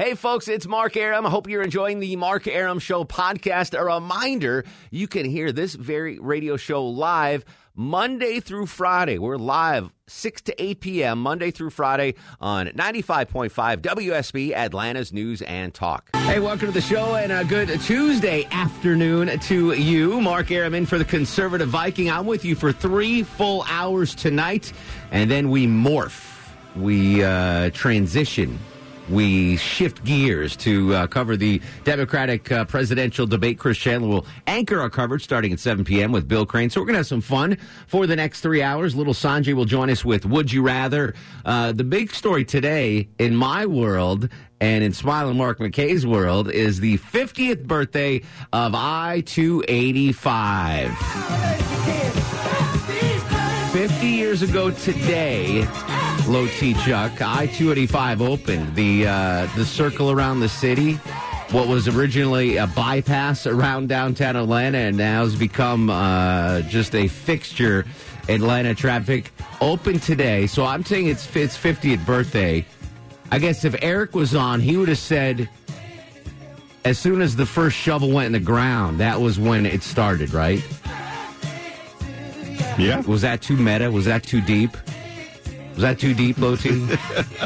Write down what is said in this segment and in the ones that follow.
Hey, folks, it's Mark Arum. I hope you're enjoying the Mark Arum Show podcast. A reminder you can hear this very radio show live Monday through Friday. We're live 6 to 8 p.m. Monday through Friday on 95.5 WSB, Atlanta's News and Talk. Hey, welcome to the show and a good Tuesday afternoon to you. Mark Arum in for the Conservative Viking. I'm with you for three full hours tonight, and then we morph. We uh, transition we shift gears to uh, cover the Democratic uh, presidential debate. Chris Chandler will anchor our coverage starting at 7 p.m. with Bill Crane. So we're going to have some fun for the next three hours. Little Sanjay will join us with Would You Rather. Uh, the big story today in my world and in Smiling Mark McKay's world is the 50th birthday of I 285. 50 years ago today, Low T Chuck. I 285 opened the uh, the circle around the city. What was originally a bypass around downtown Atlanta and now has become uh, just a fixture Atlanta traffic. Open today, so I'm saying it's its 50th birthday. I guess if Erick was on, he would have said as soon as the first shovel went in the ground, that was when it started, right? Yeah. Was that too meta? Was that too deep? Was that too deep, Low T?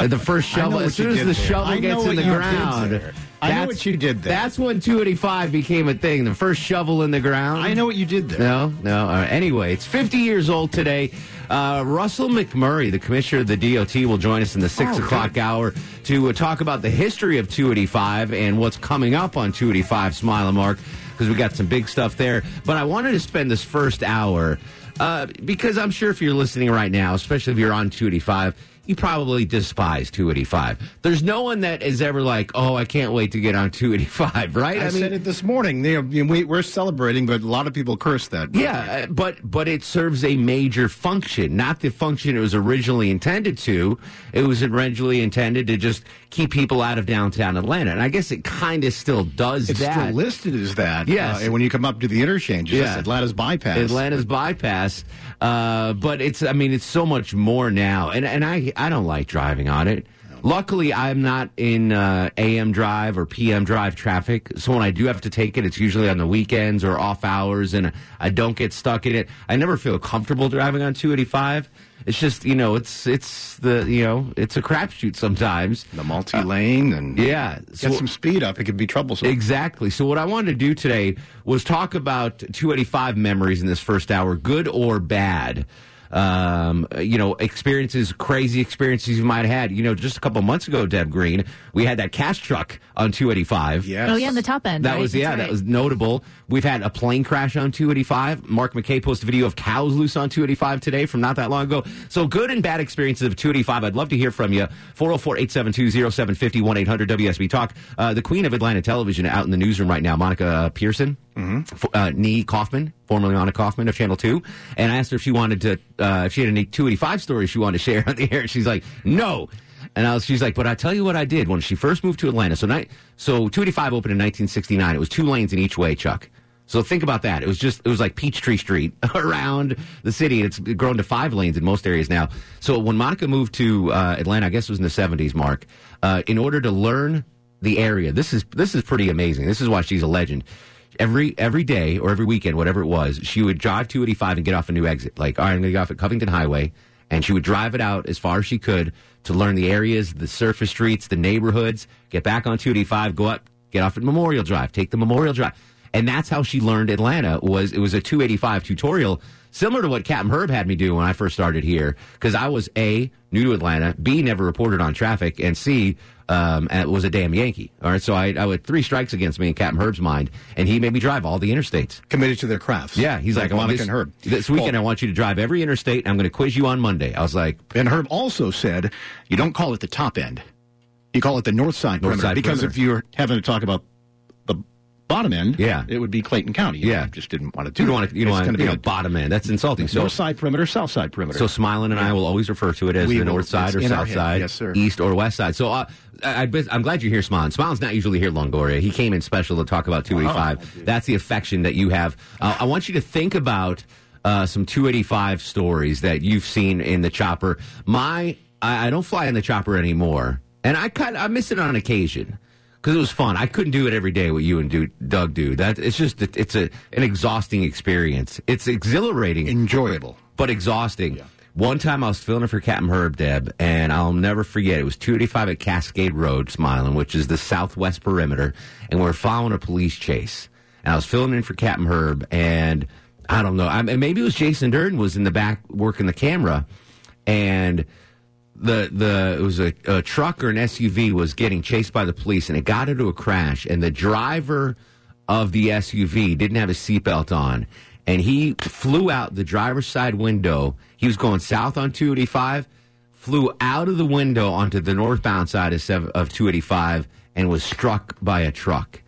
The first shovel, as soon as the there. shovel gets in the ground. I know what you did there. That's when 285 became a thing. The first shovel in the ground. I know what you did there. No, no. Uh, anyway, it's 50 years old today. Uh, Russell McMurray, the commissioner of the DOT, will join us in the 6 oh, o'clock good. hour to uh, talk about the history of 285 and what's coming up on 285 Smile and Mark because we got some big stuff there. But I wanted to spend this first hour uh, because I'm sure if you're listening right now, especially if you're on 285, you probably despise 285. There's no one that is ever like, oh, I can't wait to get on 285, right? I, I mean, said it this morning. we, are celebrating, but a lot of people curse that. Yeah, uh, but but it serves a major function, not the function it was originally intended to. It was originally intended to just keep people out of downtown Atlanta, and I guess it kind of still does it's that. still listed as that. Yes, uh, when you come up to the interchange, yeah. Atlanta's bypass. Atlanta's bypass. Uh, but it's, I mean, it's so much more now, and and I I don't like driving on it. Luckily, I'm not in uh, AM drive or PM drive traffic. So when I do have to take it, it's usually on the weekends or off hours, and I don't get stuck in it. I never feel comfortable driving on 285. It's just you know, it's it's the you know, it's a crapshoot sometimes. The multi lane uh, and yeah, so, get some speed up. It could be troublesome. Exactly. So what I wanted to do today was talk about 285 memories in this first hour, good or bad um, you know, experiences, crazy experiences you might have had. You know, just a couple months ago, Deb Green, we had that cash truck on 285. Yes. Oh, yeah, on the top end. That right? was, yeah, right. that was notable. We've had a plane crash on 285. Mark McKay posted a video of cows loose on 285 today from not that long ago. So good and bad experiences of 285. I'd love to hear from you. 404 872 0750 1 800 WSB Talk. Uh, the queen of Atlanta television out in the newsroom right now, Monica Pearson. Mm-hmm. Uh, Nee Kaufman, formerly Anna Kaufman of Channel 2. And I asked her if she wanted to, uh, if she had any 285 stories she wanted to share on the air. She's like, no. And I was, she's like, but I tell you what I did when she first moved to Atlanta. So, night, so 285 opened in 1969. It was two lanes in each way, Chuck. So think about that. It was just, it was like Peachtree Street around the city. It's grown to five lanes in most areas now. So when Monica moved to uh, Atlanta, I guess it was in the 70s, Mark, uh, in order to learn the area, this is, this is pretty amazing. This is why she's a legend every every day or every weekend, whatever it was, she would drive 285 and get off a new exit. Like, all right, I'm going to get off at Covington Highway. And she would drive it out as far as she could to learn the areas, the surface streets, the neighborhoods, get back on 285, go up, get off at Memorial Drive, take the Memorial Drive. And that's how she learned Atlanta was it was a 285 tutorial similar to what Captain Herb had me do when I first started here because I was A, new to Atlanta, B, never reported on traffic, and C, um, was a damn Yankee. All right, so I, I had three strikes against me in Captain Herb's mind, and he made me drive all the interstates. Committed to their crafts. Yeah, he's like, like Monica and Herb. This weekend, well, I want you to drive every interstate. I'm going to quiz you on Monday. I was like, and Herb also said, you don't call it the top end. You call it the north side North perimeter side because perimeter. if you're having to talk about bottom end, Yeah. it would be Clayton County. You Yeah. just didn't want to do. You don't want to, you don't want gonna be a bottom end. That's insulting. So, north side perimeter, south side perimeter. so Smiling and I will always refer to it as We the north side or south side, Yes, sir. east or west side. So uh, I, I'm glad you're here, Smiling. Smiling's not usually here, Longoria. He came in special to talk about 285. That's the affection that you have. Uh, I want you to think about uh, some 285 stories that you've seen in the chopper. My, I, I don't fly in the chopper anymore, and I kind I miss it on occasion because it was fun. I couldn't do it every day. What you and do, Doug do that it's just it's a an exhausting experience. It's exhilarating enjoyable. but exhausting. One time I was filling in for Captain Herb Deb, and I'll never forget. It was 285 at Cascade Road, Smiling, which is the southwest perimeter, and we are following a police chase. And I was filling in for Captain Herb, and I don't know, I, and maybe it was Jason Durden was in the back working the camera, and the the it was a, a truck or an SUV was getting chased by the police, and it got into a crash, and the driver of the SUV didn't have his seatbelt on, and he flew out the driver's side window. He was going south on 285, flew out of the window onto the northbound side of, seven, of 285, and was struck by a truck.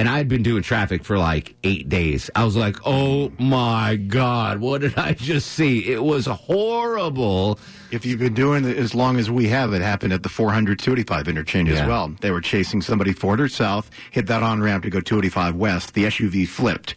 And I had been doing traffic for like eight days. I was like, oh my God, what did I just see? It was horrible. If you've been doing it as long as we have, it happened at the 400 285 interchange Yeah. as well. They were chasing somebody 400 south, hit that on ramp to go 285 west. The SUV flipped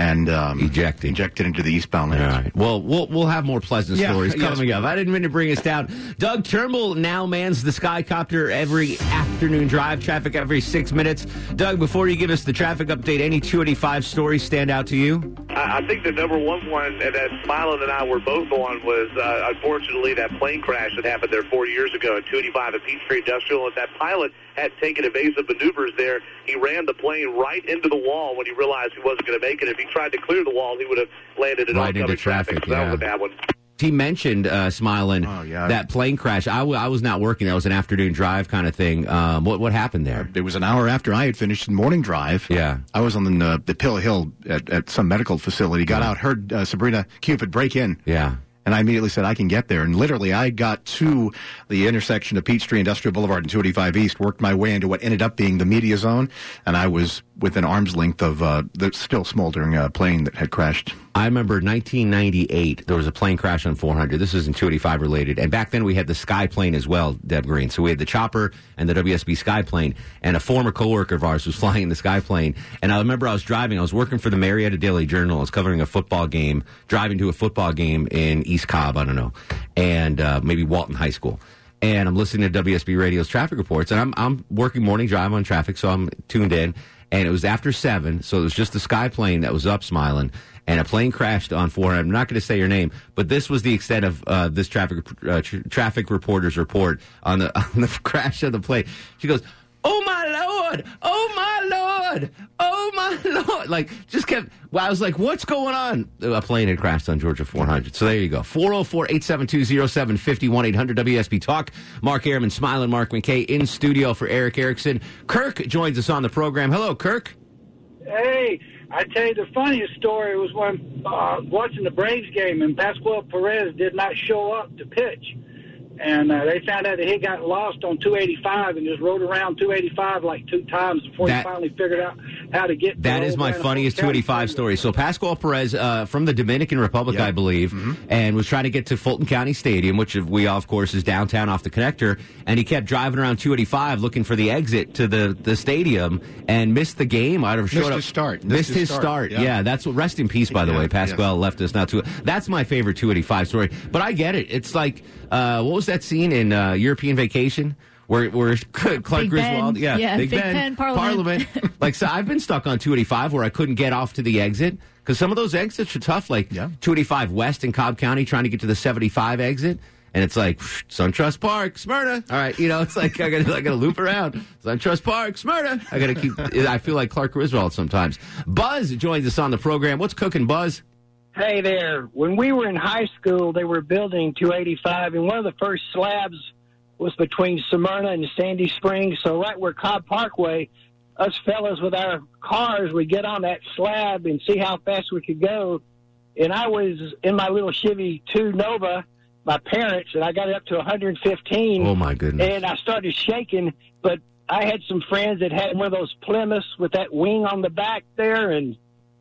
and um, Ejected. injected into the eastbound All lanes. right. Well, we'll we'll have more pleasant Yeah, stories yes. coming up. I didn't mean to bring us down. Doug Turnbull now mans the Skycopter every afternoon drive. Traffic every six minutes. Doug, before you give us the traffic update, any 285 stories stand out to you? I I think the number one one that Smilin and I were both on was uh, unfortunately that plane crash that happened there four years ago at 285 at Peachtree Industrial. And that pilot had taken evasive maneuvers there. He ran the plane right into the wall when he realized he wasn't going to make it. If he tried to clear the wall, he would have landed in Right oncoming into traffic, So that was a bad one. He mentioned uh, smiling Oh, yeah. that plane crash. I, w- I was not working. That was an afternoon drive kind of thing. Um, what what happened there? It was an hour after I had finished the morning drive. Yeah. I was on the, the Pill Hill at, at some medical facility. Got out, heard uh, Sabrina Cupit break in. Yeah. And I immediately said, I can get there. And literally, I got to the intersection of Peachtree Industrial Boulevard and 285 East, worked my way into what ended up being the media zone, and I was within arm's length of uh, the still smoldering uh, plane that had crashed. I remember 1998, there was a plane crash on 400. This isn't 285 related. And back then we had the Sky plane as well, Deb Green. So we had the chopper and the WSB Sky plane. And a former coworker of ours was flying the Sky plane. And I remember I was driving, I was working for the Marietta Daily Journal. I was covering a football game, driving to a football game in East Cobb, I don't know, and uh, maybe Walton High School. And I'm listening to WSB Radio's traffic reports, and I'm, I'm working morning drive on traffic, so I'm tuned in. And it was after seven, so it was just the Sky plane that was up smiling and a plane crashed on four. I'm not going to say your name, but this was the extent of uh, this traffic uh, tr- traffic reporter's report on the on the crash of the plane. She goes, "Oh my lord! Oh my lord! Oh my lord!" Like just kept. Well, I was like, "What's going on?" A plane had crashed on Georgia 400. So there you go. 404-872-0750 800 WSB Talk. Mark Arum, smiling Mark McKay in studio for Erick Erickson. Kirk joins us on the program. Hello, Kirk. Hey, I tell you the funniest story was when uh, watching the Braves game and Pascual Perez did not show up to pitch. And uh, they found out that he got lost on 285 and just rode around 285 like two times before That- he finally figured out how to get. to That the is old my funniest 285 County. story. So Pascual Perez uh, from the Dominican Republic, Yep. I believe, and was trying to get to Fulton County Stadium, which we of course, is downtown off the connector. And he kept driving around 285 looking for the exit to the, the stadium and missed the game. I'd have Missed showed up. his start. Missed, Missed his his start. start. Yeah. Yeah. that's what. Rest in peace, by the Yeah, way. yes. Pascual left us now too. That's my favorite 285 story. But I get it. It's like uh, what was that scene in uh, European Vacation? Where, where Clark Big Ben. Griswold, yeah, Yeah, Big, Big Ben, Ben, Parliament. like so I've been stuck on 285 where I couldn't get off to the exit because some of those exits are tough. Like Yeah. 285 West in Cobb County, trying to get to the 75 exit, and it's like SunTrust Park, Smyrna. All right, you know, it's like I got I got to loop around SunTrust Park, Smyrna. I got to keep. I feel like Clark Griswold sometimes. Buzz joins us on the program. What's cooking, Buzz? Hey there. When we were in high school, they were building 285, and one of the first slabs was between Smyrna and Sandy Springs. So, right where Cobb Parkway, us fellas with our cars would get on that slab and see how fast we could go. And I was in my little Chevy 2 Nova, my parents, and I got it up to 115. Oh my goodness! And I started shaking, but I had some friends that had one of those Plymouths with that wing on the back there, and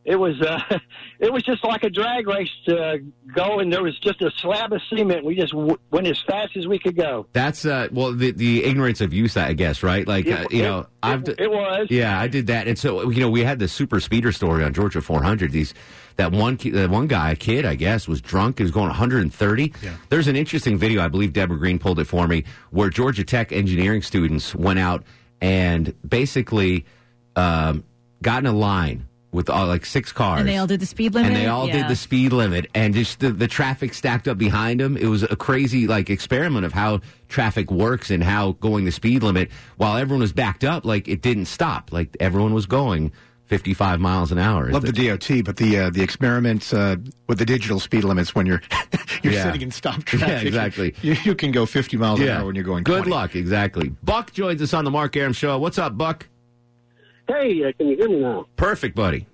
it was uh, it was just like a drag race to go, and there was just a slab of cement. We just w- went as fast as we could go. That's uh, well, the the ignorance of use, I guess, right? Like, uh, you know, I've it, it was. yeah, I did that, and so you know, we had the super speeder story on Georgia 400. These that one that one guy, a kid, I guess, was drunk. He was going 130. Yeah. There's an interesting video. I believe Deborah Green pulled it for me, where Georgia Tech engineering students went out and basically um, got in a line with all, like six cars. And they all did the speed limit. And they all Yeah. did the speed limit, and just the, the traffic stacked up behind them. It was a crazy like experiment of how traffic works and how going the speed limit while everyone was backed up, like it didn't stop. Like everyone was going 55 miles an hour. Love the DOT, but the uh, the experiments uh, with the digital speed limits when you're you're Yeah. sitting in stop Yeah, traffic. exactly. You, you can go 50 miles an hour when you're going. Good 20. luck, exactly. Buck joins us on the Mark Arum Show. What's up, Buck? Hey, uh, can you hear me now? Perfect, buddy.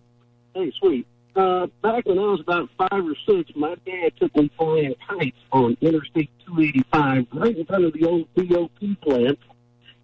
Hey, sweet. Uh, back when I was about five or six, my dad took me flying kites on Interstate 285 right in front of the old BOP plant.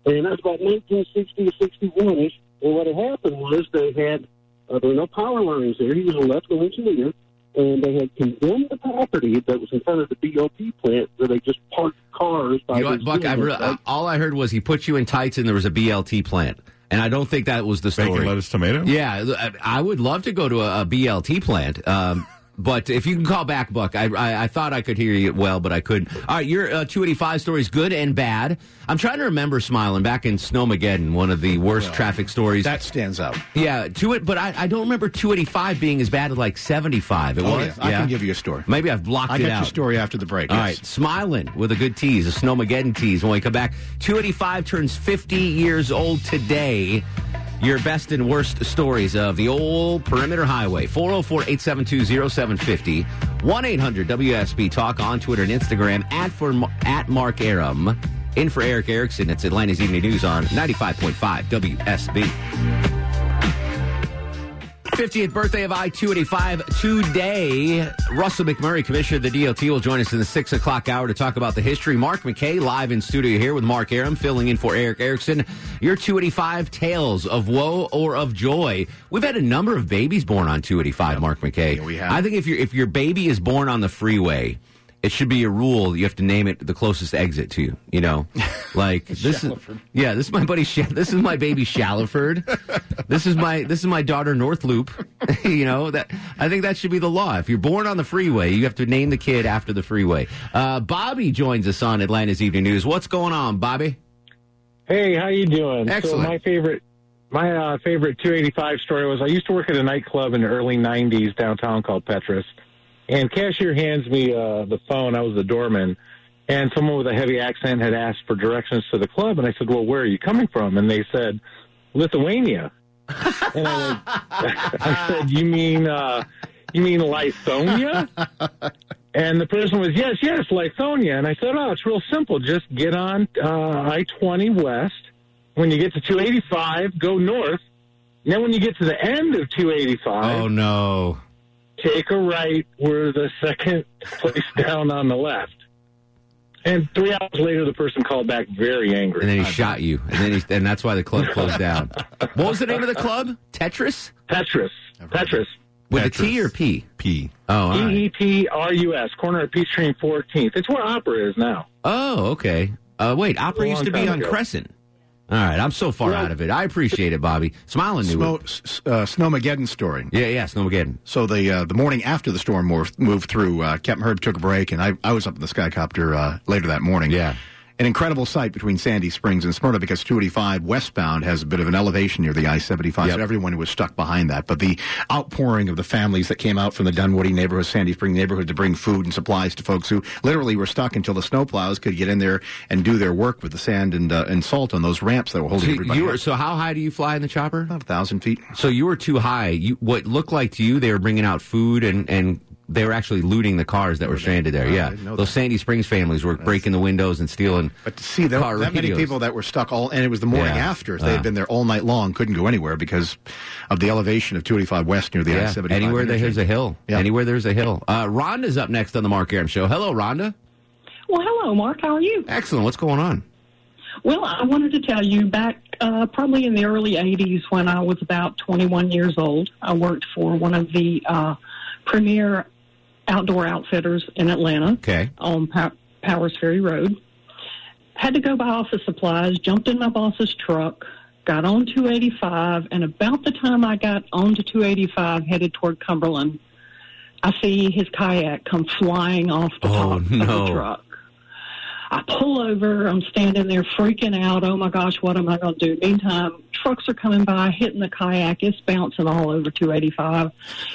And that's about 1960 to 61-ish. And what had happened was they had, uh, there were no power lines there. He was a electrical engineer. And they had condemned the property that was in front of the BOP plant where they just parked cars by You know what, Buck? I re- all I heard was he put you in tights and there was a BLT plant, and I don't think that was the story. Bacon, lettuce, tomato. Yeah, I would love to go to a, a BLT plant. Um, but if you can call back, Buck, I, I I thought I could hear you well, but I couldn't. All right, your uh, 285 stories, good and bad. I'm trying to remember, smiling back in Snowmageddon, one of the worst traffic stories. That stands out. yeah, to it, but I, I don't remember 285 being as bad as like 75. It Oh, was. yeah. I can give you a story. Maybe I've blocked I it got out. your story after the break. All yes. right, smiling with a good tease, a Snowmageddon tease. When we come back, 285 turns 50 years old today. Your best and worst stories of the old Perimeter Highway. 404 872 0750. 1 800 WSB Talk on Twitter and Instagram at, for, at Mark Arum. In for Erick Erickson. It's Atlanta's Evening News on 95.5 WSB. 50th birthday of I-285 today. Russell McMurray, Commissioner of the DOT, will join us in the 6 o'clock hour to talk about the history. Mark McKay live in studio here with Mark Arum, filling in for Erick Erickson. Your 285 tales of woe or of joy. We've had a number of babies born on 285, Mark McKay. Yeah, we have. I think if, your if your baby is born on the freeway, it should be a rule. You have to name it the closest exit to you. You know, like this is yeah. This is my buddy. Sha- this is my baby Shallowford. this is my this is my daughter North Loop. you know that I think that should be the law. If you're born on the freeway, you have to name the kid after the freeway. Uh, Bobby joins us on Atlanta's Evening News. What's going on, Bobby? Hey, how you doing? Excellent. So my favorite, my uh, favorite 285 story was I used to work at a nightclub in the early 90s downtown called Petrus, and cashier hands me uh, the phone. I was the doorman, and someone with a heavy accent had asked for directions to the club, and I said, "Well, where are you coming from?" And they said, "Lithuania." and I, went, I said, "You mean, uh, you mean Lithonia?" And the person was, yes, yes, Lithonia. And I said, oh, it's real simple. Just get on uh, I 20 West. When you get to 285, go north. And then when you get to the end of 285, Oh no! Take a right. We're the second place down on the left. And three hours later, the person called back very angry. And then he shot you, and then he, and that's why the club closed down. What was the name of the club? Tetris Tetris. Tetris. with Tetris. a T or P? P. Oh, all right. E E P R U S, corner of Peachtree and 14th. It's where Opera is now. Oh, okay. Uh, wait, Opera used to be on ago. Crescent. All right, I'm so far Well- out of it. I appreciate it, Bobby. Smiling knew Snow, it. uh, Snowmageddon story. Yeah, yeah, Snowmageddon. So the uh, the morning after the storm moved, moved through, uh, Captain Herb took a break, and I, I was up in the skycopter uh, later that morning. Yeah. An incredible sight between Sandy Springs and Smyrna because 285 westbound has a bit of an elevation near the I-75, Yep. so everyone was stuck behind that. But the outpouring of the families that came out from the Dunwoody neighborhood, Sandy Spring neighborhood to bring food and supplies to folks who literally were stuck until the snowplows could get in there and do their work with the sand and, uh, and salt on those ramps that were holding So everybody you were so how high do you fly in the chopper? About a thousand feet. So you were too high. You what looked like to you they were bringing out food and and they were actually looting the cars that were stranded there. Oh, Yeah, those that. Sandy Springs families were breaking the windows and stealing. But to see that, car that many people that were stuck all, and it was the morning Yeah. after. They Uh. had been there all night long, couldn't go anywhere because of the elevation of 285 West near the Yeah, I-75. anywhere interchange. there's a hill. Yeah. Anywhere there's a hill. Uh, Rhonda's up next on the Mark Arum Show. Hello, Rhonda. Well, hello, Mark. How are you? Excellent. What's going on? Well, I wanted to tell you back uh, probably in the early 80s when I was about 21 years old, I worked for one of the uh, premier outdoor outfitters in Atlanta Okay. on Pow- Powers Ferry Road. Had to go buy office supplies, jumped in my boss's truck, got on 285, and about the time I got onto 285 headed toward Cumberland, I see his kayak come flying off the Oh, top of the truck. I pull over. I'm standing there freaking out. Oh my gosh, what am I going to do? Meantime, trucks are coming by, hitting the kayak. It's bouncing all over 285.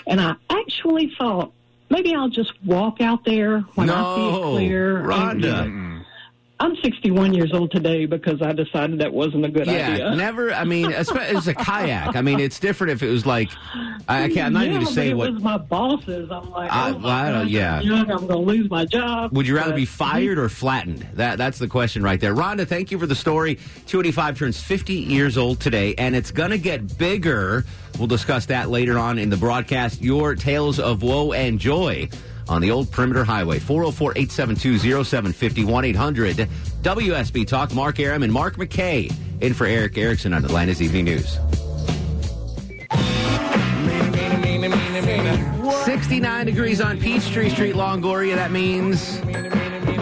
And I actually thought maybe I'll just walk out there when I see it clear. Rhonda. And- I'm 61 years old today because I decided that wasn't a good Yeah, idea. never. I mean, it's a kayak. I mean, it's different if it was like I, can't. I'm not yeah, even but say it what. was my bosses. I'm like, I- oh my I don't- gosh, yeah. I'm young. I'm going to lose my job. Would you rather But be fired or flattened? That that's the question right there. Rhonda, thank you for the story. 285 turns 50 years old today, and it's going to get bigger. We'll discuss that later on in the broadcast. Your tales of woe and joy on the old perimeter highway 404-872-0750 1-800 WSB Talk. Mark Arum and Mark McKay in for Erick Erickson on Atlanta's Evening News. 69 degrees on Peachtree Street, Longoria. That means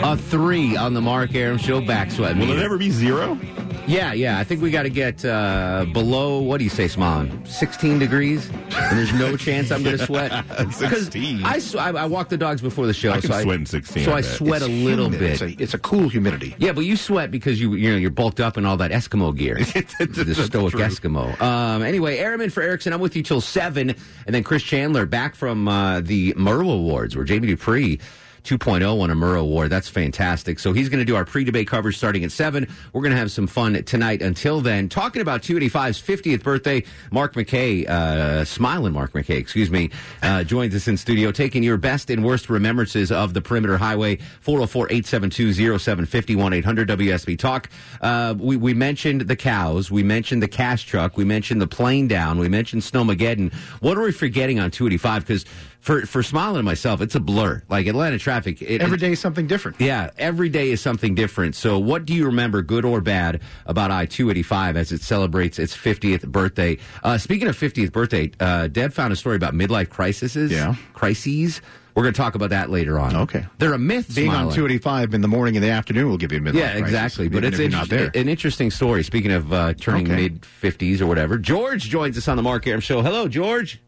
a three on the Mark Arum Show back sweat. Will it ever be zero? Yeah, yeah. I think we got to get uh, below, what do you say, Smon? 16 degrees? And there's no chance I'm going to sweat? 16. I, sw- I, I walk the dogs before the show. I can so sweat in 16, So I I sweat a little humid. bit. It's a, it's a cool humidity. Yeah, but you sweat because you you know you're bulked up in all that Eskimo gear, the stoic true. Eskimo. Um, anyway, Arum for Erickson, I'm with you till seven, and then Chris Chandler back from uh, the Murrow Awards, where Jamie Dupree. 2.0 won a Murrow Award. That's fantastic. So he's going to do our pre-debate coverage starting at 7. We're going to have some fun tonight. Until then, talking about 285's 50th birthday, Mark McKay, uh, smiling Mark McKay, excuse me, uh, joins us in studio, taking your best and worst remembrances of the Perimeter Highway, 404-872-0750, 1-800-WSB Talk. Uh, we, we mentioned the cows. We mentioned the cash truck. We mentioned the plane down. We mentioned Snowmageddon. What are we forgetting on 285? Because for, for Smiling and myself, it's a blur. Like Atlanta traffic. It, Every it- day is something different. yeah, every day is something different. So, what do you remember, good or bad, about I 285 as it celebrates its 50th birthday? Uh, speaking of 50th birthday, uh, Deb found a story about midlife crises. Yeah. Crises. We're going to talk about that later on. Okay. They're a myth. Being on 285 in the morning and the afternoon will give you a midlife Yeah, crisis, exactly. But it's if not inter- there. an interesting story. Speaking of uh, turning Okay. mid 50s or whatever, George joins us on the Mark Arum Show. Hello, George.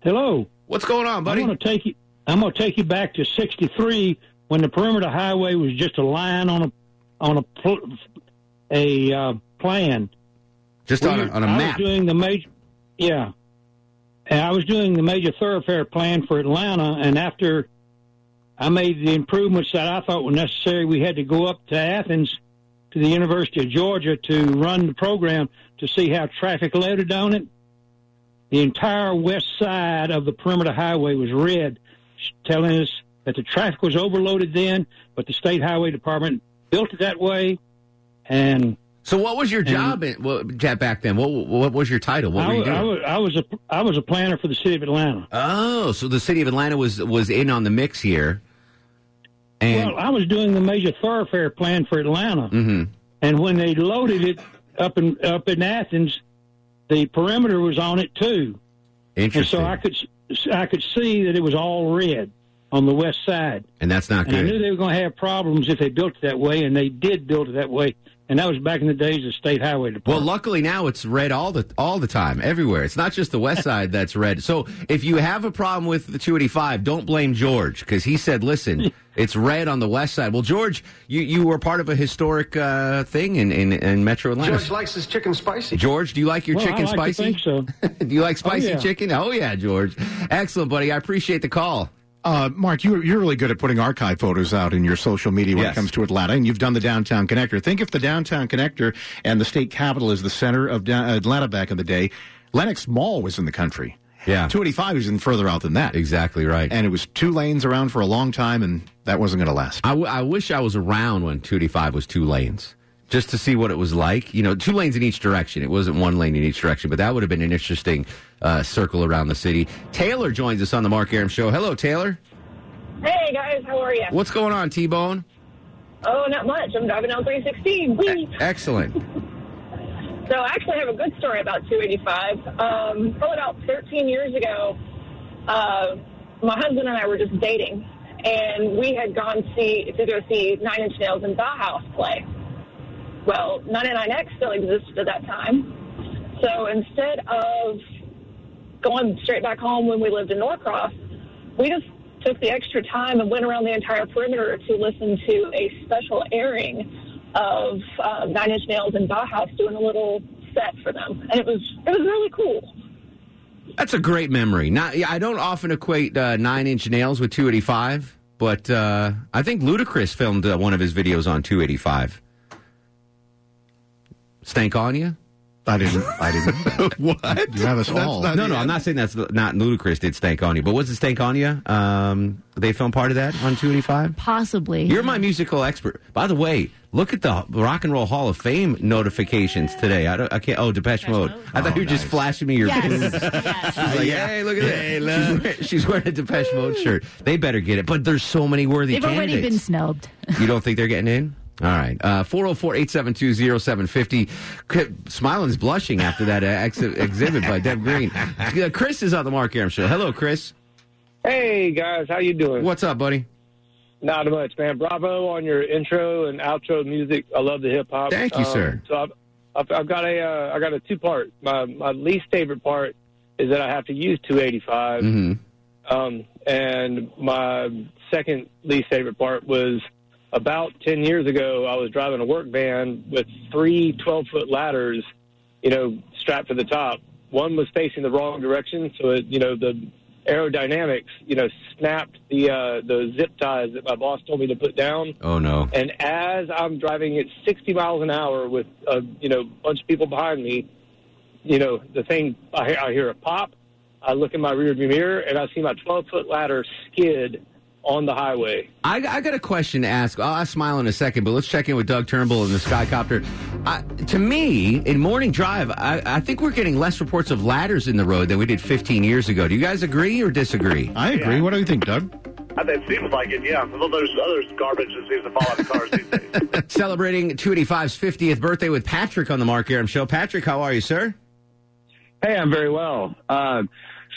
Hello. What's going on, buddy? I'm going to take you. I'm going to take you back to '63 when the perimeter highway was just a line on a on a pl- a uh, plan. Just on a, on a I map. was doing the major. Yeah, and I was doing the major thoroughfare plan for Atlanta, and after I made the improvements that I thought were necessary, we had to go up to Athens to the University of Georgia to run the program to see how traffic loaded on it. The entire west side of the perimeter highway was red, telling us that the traffic was overloaded then, but the state highway department built it that way. And so, what was your job in, well, Jack, back then? What, what was your title? What I, were you doing? I, was, I was a I was a planner for the city of Atlanta. Oh, so the city of Atlanta was was in on the mix here. And well, I was doing the major thoroughfare plan for Atlanta, Mhm. and when they loaded it up in up in Athens, the perimeter was on it too, and interesting. so I could s- I could see that it was all red on the west side. and that's not And I knew they were going to have problems if they built it that way, and they did build it that way. And that was back in the days of state highway department. Well, luckily now it's red all the all the time, everywhere. It's not just the west side that's red. So if you have a problem with the 285, don't blame George because he said, "Listen, it's red on the west side." Well, George, you, you were part of a historic uh, thing in, in in Metro Atlanta. George likes his chicken spicy. George, do you like your Well, I chicken like to spicy? think so. do you like spicy yeah. chicken? Oh yeah, George. Excellent, buddy. I appreciate the call. Uh, Mark, you, you're really good at putting archive photos out in your social media when Yes. it comes to Atlanta, and you've done the downtown connector. Think if the downtown connector and the state capitol is the center of Atlanta back in the day, Lenox Mall was in the country. Yeah. 285 was even further out than that. Exactly right. And it was two lanes around for a long time, and that wasn't going to last. I, w- I wish I was around when 285 was two lanes, just to see what it was like. You know, two lanes in each direction. It wasn't one lane in each direction, but that would have been an interesting uh, circle around the city. Taylor joins us on the Mark Arum Show. Hello, Taylor. Hey guys, how are you? What's going on, T Bone? Oh, not much. I'm driving down 316. Whee! Excellent. So I actually have a good story about 285. Um, probably about 13 years ago, uh, my husband and I were just dating, and we had gone see to go see Nine Inch Nails and Bauhaus play. Well, 99X still existed at that time, so instead of going straight back home when we lived in Norcross, we just took the extra time and went around the entire perimeter to listen to a special airing of uh, Nine Inch Nails and Bauhaus doing a little set for them, and it was it was really cool. That's a great memory. Not, I don't often equate uh, Nine Inch Nails with 285, but uh, I think Ludacris filmed uh, one of his videos on 285. Stank on you? I didn't. I didn't. what? You have us all. no, no, I'm not saying that's not Ludacris did Stank on you, but was it Stank on you? Um, they filmed part of that on 285. Possibly. You're my musical expert. By the way, look at the Rock and Roll Hall of Fame notifications today. I, don't, I can't. Oh, Depeche, Mode. I thought Oh, you were just flashing me your. Yes. boobs. yes. She's like, hey, look at that. she's, wearing, she's wearing a Depeche Mode shirt. They better get it. But there's so many worthy They've already been candidates. snubbed. you don't think they're getting in? All right. Uh, 404-872-0750. Smiling's blushing after that uh, ex- exhibit by Deb Green. Uh, Chris is on the Mark Arum Show. Hello, Chris. Hey guys, how you doing? What's up, buddy? Not much, man. Bravo on your intro and outro music. I love the hip hop. Thank you, sir. So I've, I've, I've got a uh, I got a two part. My my least favorite part is that I have to use 285, Mm-hmm. um, and my second least favorite part was about 10 years ago. I was driving a work van with three 12 foot ladders, you know, strapped to the top. One was facing the wrong direction, so it, you know the aerodynamics, you know, snapped the uh, the zip ties that my boss told me to put down. Oh, no. And as I'm driving at 60 miles an hour with a you know bunch of people behind me, you know, the thing I, hear- I hear a pop. I look in my rearview mirror and I see my 12 foot ladder skid on the highway. I, I got a question to ask. I'll ask Smile in a second, but let's check in with Doug Turnbull in the Skycopter. Uh, to me, in morning drive, I, I think we're getting less reports of ladders in the road than we did 15 years ago. Do you guys agree or disagree? I agree. What do you think, Doug? I think it seems like it, yeah. Although there's other garbage that seems to fall out of cars these days. Celebrating 285's 50th birthday with Patrick on the Mark Arum Show. Patrick, how are you, sir? Hey, I'm very well. Um,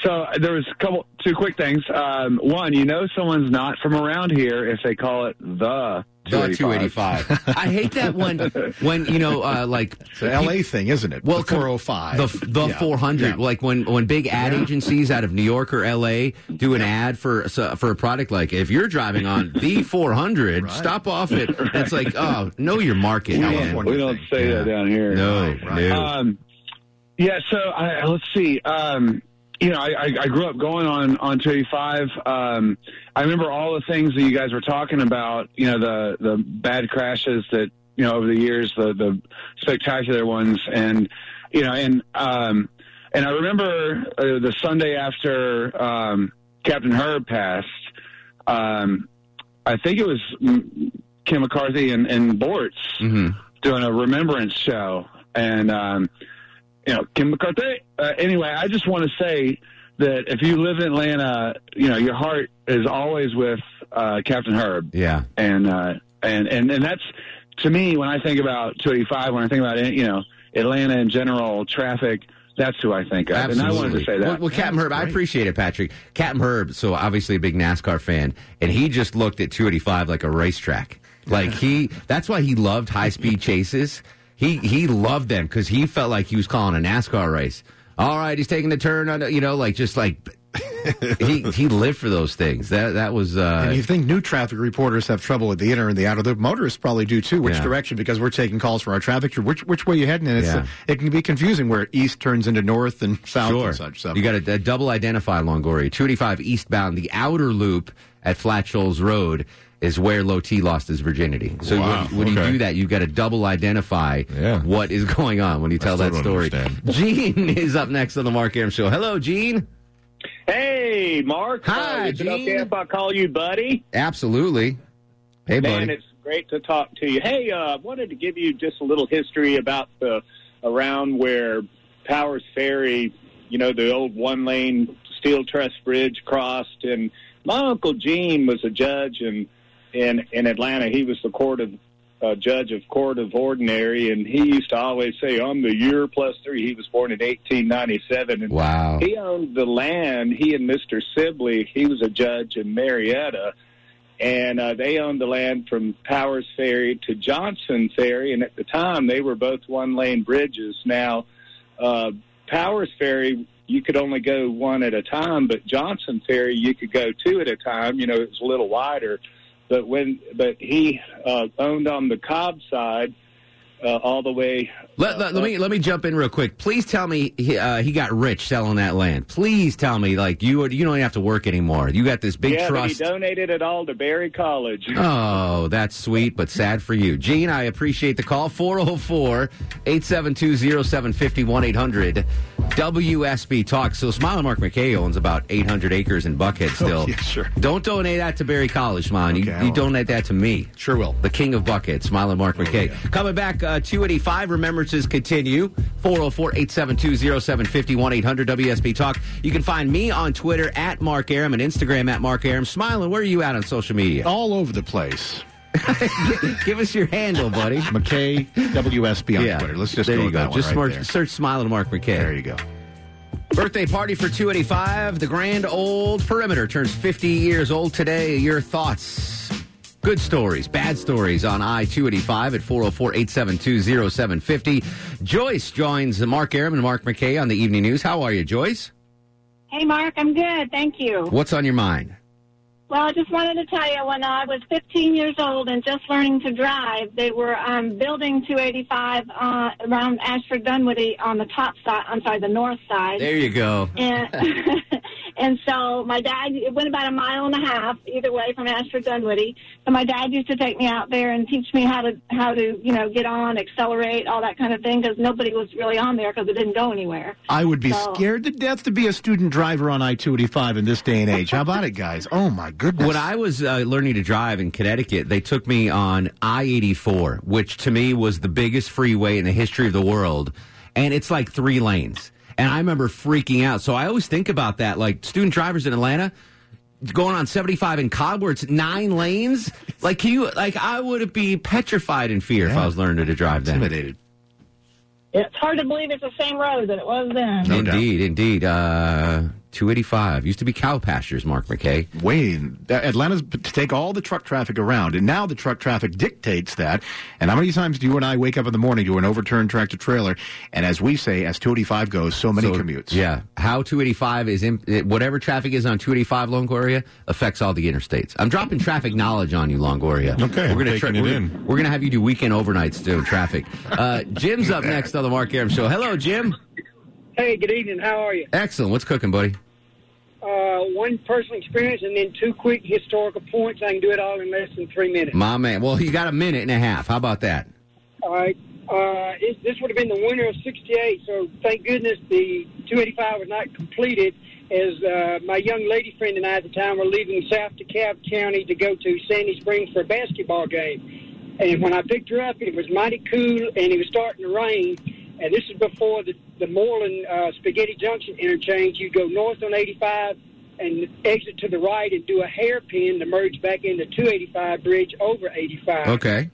so there was a couple, two quick things. Um, one, you know, someone's not from around here if they call it the. The 285. I hate that when, when you know, uh, like It's an LA thing, isn't it? Well, the 405. the the Yeah. 400. Yeah. Like when when big ad agencies out of New York or L.A. do an ad for for a product, like if you're driving on the 400, stop off it. And it's like, oh, know your market, man. California We don't say Yeah. that down here. No, no. Um, yeah, so I, let's see. Um, you know, I, I, I grew up going on on 285. Um, I remember all the things that you guys were talking about. You know, the the bad crashes that you know over the years, the the spectacular ones, and you know, and um, and I remember uh, the Sunday after um, Captain Herb passed. Um, I think it was Kim McCarthy and, and Bortz hmm doing a remembrance show, and um, you know Kim McCarthy. Uh, anyway, I just want to say that if you live in Atlanta, you know your heart is always with uh, Captain Herb, Yeah. and uh, and and and that's to me when I think about 285, when I think about you know Atlanta in general traffic. That's who I think of, and I wanted to say that. Well, well Captain Herb, I appreciate it, Patrick. Captain Herb, so obviously a big NASCAR fan, and he just looked at 285 like a racetrack. Like he, that's why he loved high speed chases. He he loved them because he felt like he was calling a NASCAR race. All right, he's taking the turn on, you know, like just like he he lived for those things. That that was uh, And you think new traffic reporters have trouble with the inner and the outer? The motorists probably do too. Which Yeah. direction? Because we're taking calls for our traffic. Which which way you heading? And it's Yeah. uh, it can be confusing where east turns into north and south Sure. and such. So You got to double identify Longoria. 285 eastbound, the outer loop at Flat Shoals Road is where Low T lost his virginity. So Wow, when, when you do that, you got to double identify Yeah. what is going on when you tell still that story. understand. Gene is up next on the Mark Arum Show. Hello, Gene. Hey, Mark. Hi, uh, is it Gene. okay if I call you buddy? Absolutely. Hey, Man, buddy. it's great to talk to you. Hey, uh, I wanted to give you just a little history about the around where Powers Ferry, you know, the old one lane steel truss bridge crossed. And my Uncle Gene was a judge in in in Atlanta. He was the court of uh, judge of court of ordinary, and he used to always say, "I'm the year plus three. He was born in 1897, and Wow. he owned the land. He and Mister Sibley, he was a judge in Marietta, and uh, they owned the land from Powers Ferry to Johnson Ferry, and at the time they were both one lane bridges. Now, uh, Powers Ferry. You could only go one at a time, but Johnson Ferry you could go two at a time. You know, it was a little wider but when but he uh, owned on the Cobb side uh, all the way. Let, let, let me let me jump in real quick. Please tell me he, uh, he got rich selling that land. Please tell me like you you don't even have to work anymore. You got this big yeah, but he donated it all to Berry College. Oh, that's sweet, but sad for you. Gene, I appreciate the call. 404 872 0750 1 800 WSB Talk. So, Smile Mark McKay owns about 800 acres in Buckhead still. yeah, sure. Don't donate that to Berry College, man. You, Okay, you I'll- donate that to me. Sure will. The king of Buckhead, Smile and Mark McKay. Coming back, uh, 285, remembrances continue. 404 872 0750 800 WSB Talk. You can find me on Twitter at Mark Arum and Instagram at Mark Arum. Smiling, where are you at on social media? All over the place. Give us your handle, buddy. McKay WSB on Twitter. Let's just there go you go. Just right smart- search Smiling Mark McKay. There you go. Birthday party for 285. The grand old perimeter turns 50 years old today. Your thoughts? Good stories, bad stories on I 285 at 404 872 0750. Joyce joins Mark Arum and Mark McKay on the evening news. How are you, Joyce? Hey, Mark, I'm good. Thank you. What's on your mind? Well, I just wanted to tell you when I was 15 years old and just learning to drive, they were um, building 285 uh, around Ashford Dunwoody on the top side. I'm sorry, the north side. There you go. And and so my dad it went about a mile and a half either way from Ashford Dunwoody. So my dad used to take me out there and teach me how to how to you know get on, accelerate, all that kind of thing because nobody was really on there because it didn't go anywhere. I would be So- scared to death to be a student driver on I 285 in this day and age. How about it, guys? Oh, my goodness. When I was uh, learning to drive in Connecticut, they took me on I 84, which to me was the biggest freeway in the history of the world. And it's like three lanes. And I remember freaking out. So I always think about that. Like student drivers in Atlanta going on 75 in Cobb where it's nine lanes. Like, can you, like, I would be petrified in fear if I was learning to drive then. Intimidated. It's hard to believe it's the same road that it was then. indeed, indeed. Uh, 285 used to be cow pastures, Mark McKay. Wayne, Atlanta's to take all the truck traffic around, and now the truck traffic dictates that. And how many times do you and I wake up in the morning to an overturned tractor trailer? And as we say, as 285 goes, so many So, commutes. Yeah, how 285 is in, whatever traffic is on 285 Longoria affects all the interstates. I'm dropping traffic knowledge on you, Longoria. Okay, we're I'm taking it we're, in. We're gonna have you do weekend overnights doing traffic. Uh, Jim's up next on the Mark Arum Show. Hello, Jim. Hey, good evening. How are you? Excellent. What's cooking, buddy? Uh, one personal experience and then two quick historical points. I can do it all in less than three minutes. My man. Well, you got a minute and a half. How about that? All right. Uh, it, this would have been the winter of '68, so thank goodness the 285 was not completed. As uh, my young lady friend and I at the time were leaving South DeKalb County to go to Sandy Springs for a basketball game, and when I picked her up, it was mighty cool and it was starting to rain. And this is before the the Moreland uh, Spaghetti Junction interchange. You go north on 85 and exit to the right and do a hairpin to merge back into 285 bridge over 85 Okay.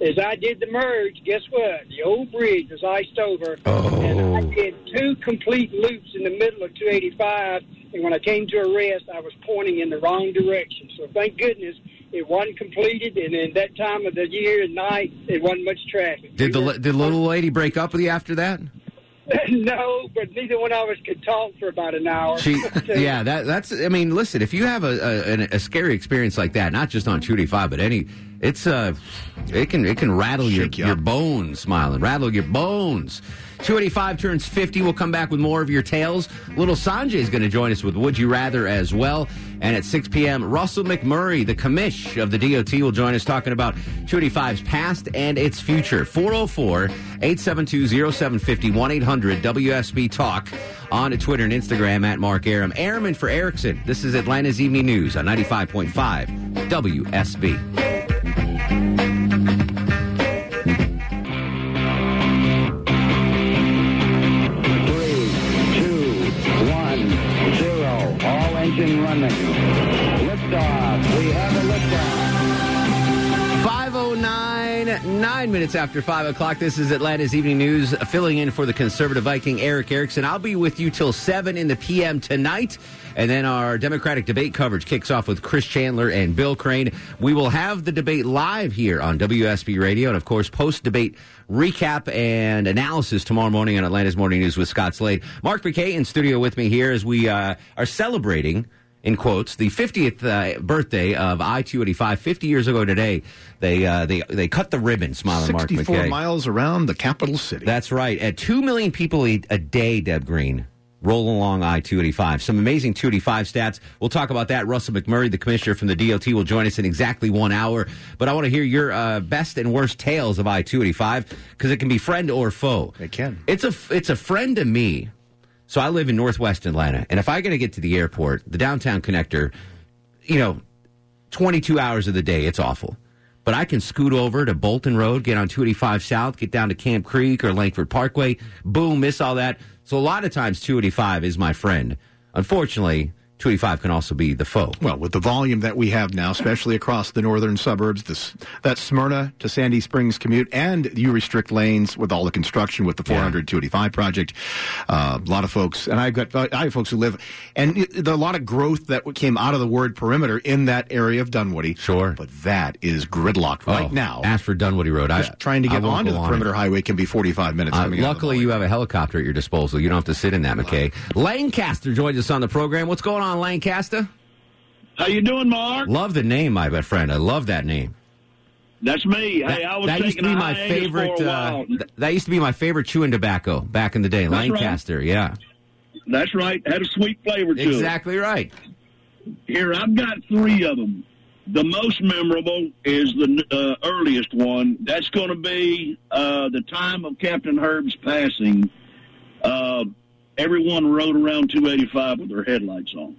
As I did the merge, guess what? The old bridge was iced over. Oh. And I oh. did two complete loops in the middle of 285. And when I came to a rest, I was pointing in the wrong direction. So thank goodness it wasn't completed. And in that time of the year and night, it wasn't much traffic. Did the did the little lady break up with you after that? no, but neither one of us could talk for about an hour. She, yeah, that that's. I mean, listen, if you have a, a a scary experience like that, not just on 285, but any, it's uh, it can it can rattle your your bones, smiling, rattle your bones. 285 turns 50. We'll come back with more of your tales. Little Sanjay is going to join us with Would You Rather as well. And at 6 p.m., Russell McMurray, the commish of the DOT, will join us talking about 285's past and its future. 404 872 0750 1 800 WSB Talk on Twitter and Instagram at Mark Arum. Arum for Erickson. This is Atlanta's Evening News on 95.5 WSB. Nine minutes after five o'clock. This is Atlanta's Evening News, filling in for the conservative Viking Erick Erickson. I'll be with you till seven in the p.m. tonight. And then our Democratic debate coverage kicks off with Chris Chandler and Bill Crane. We will have the debate live here on WSB Radio, and of course, post debate recap and analysis tomorrow morning on Atlanta's Morning News with Scott Slade. Mark McKay in studio with me here as we uh, are celebrating in quotes, the 50th uh, birthday of I-285. 50 years ago today, they uh, they they cut the ribbon, smiling Mark McKay. 64 miles around the capital city. That's right. At 2 million people a, a day, Deb Green, roll along I-285. Some amazing 285 stats. We'll talk about that. Russell McMurry, the commissioner from the DOT, will join us in exactly one hour. But I want to hear your uh, best and worst tales of I-285 because it can be friend or foe. It can. It's a, it's a friend to me. So I live in Northwest Atlanta, and if I got to get to the airport, the downtown connector, you know, 22 hours of the day, it's awful. But I can scoot over to Bolton Road, get on 285 South, get down to Camp Creek or Langford Parkway, boom, miss all that. So a lot of times 285 is my friend. Unfortunately, 285 can also be the foe. Well, with the volume that we have now, especially across the northern suburbs, this that Smyrna to Sandy Springs commute, and you restrict lanes with all the construction with the 400 285 project. Uh, a lot of folks, and I've got I have folks who live, and it, a lot of growth that came out of the word perimeter in that area of Dunwoody. Sure, but that is gridlocked right Oh, now. Ashford Dunwoody Road. Just trying to get onto the on perimeter it. highway can be 45 minutes. Uh, luckily, you have a helicopter at your disposal. You don't have to sit in that, McKay. Lancaster joins us on the program. What's going on, Lancaster? How you doing, Mark? Love the name, my friend. I love that name. That's me. Hey, That, I was that used to be my favorite. Uh, th- that used to be my favorite chewing tobacco back in the day. That's right. Lancaster, yeah, That's right. Had a sweet flavor to it. exactly right. Here, I've got three of them. The most memorable is the uh, earliest one. That's going to be uh, the time of Captain Herb's passing. Everyone rode around 285 with their headlights on.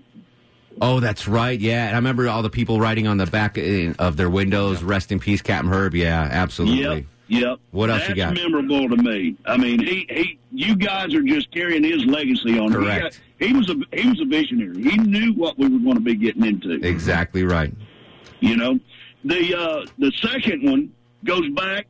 Oh, that's right. Yeah, and I remember all the people writing on the back uh, of their windows, "Rest in peace, Captain Herb." Yeah, absolutely. Yep. Yep. What else That's you got? memorable to me. I mean, he, he, you guys are just carrying his legacy on. Correct. He, got, he was a he was a visionary. He knew what we were going to be getting into. Exactly right. You know, the uh, the second one goes back.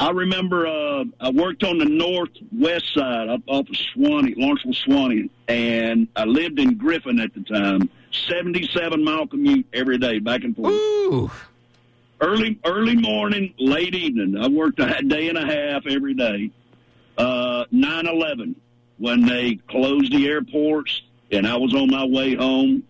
I remember uh, I worked on the northwest side up off of Suwanee, Lawrenceville, Suwanee, and I lived in Griffin at the time. Seventy-seven mile commute every day, back and forth. Ooh. Early, early morning, late evening. I worked a day and a half every day. Uh, 9-11, when they closed the airports, and I was on my way home.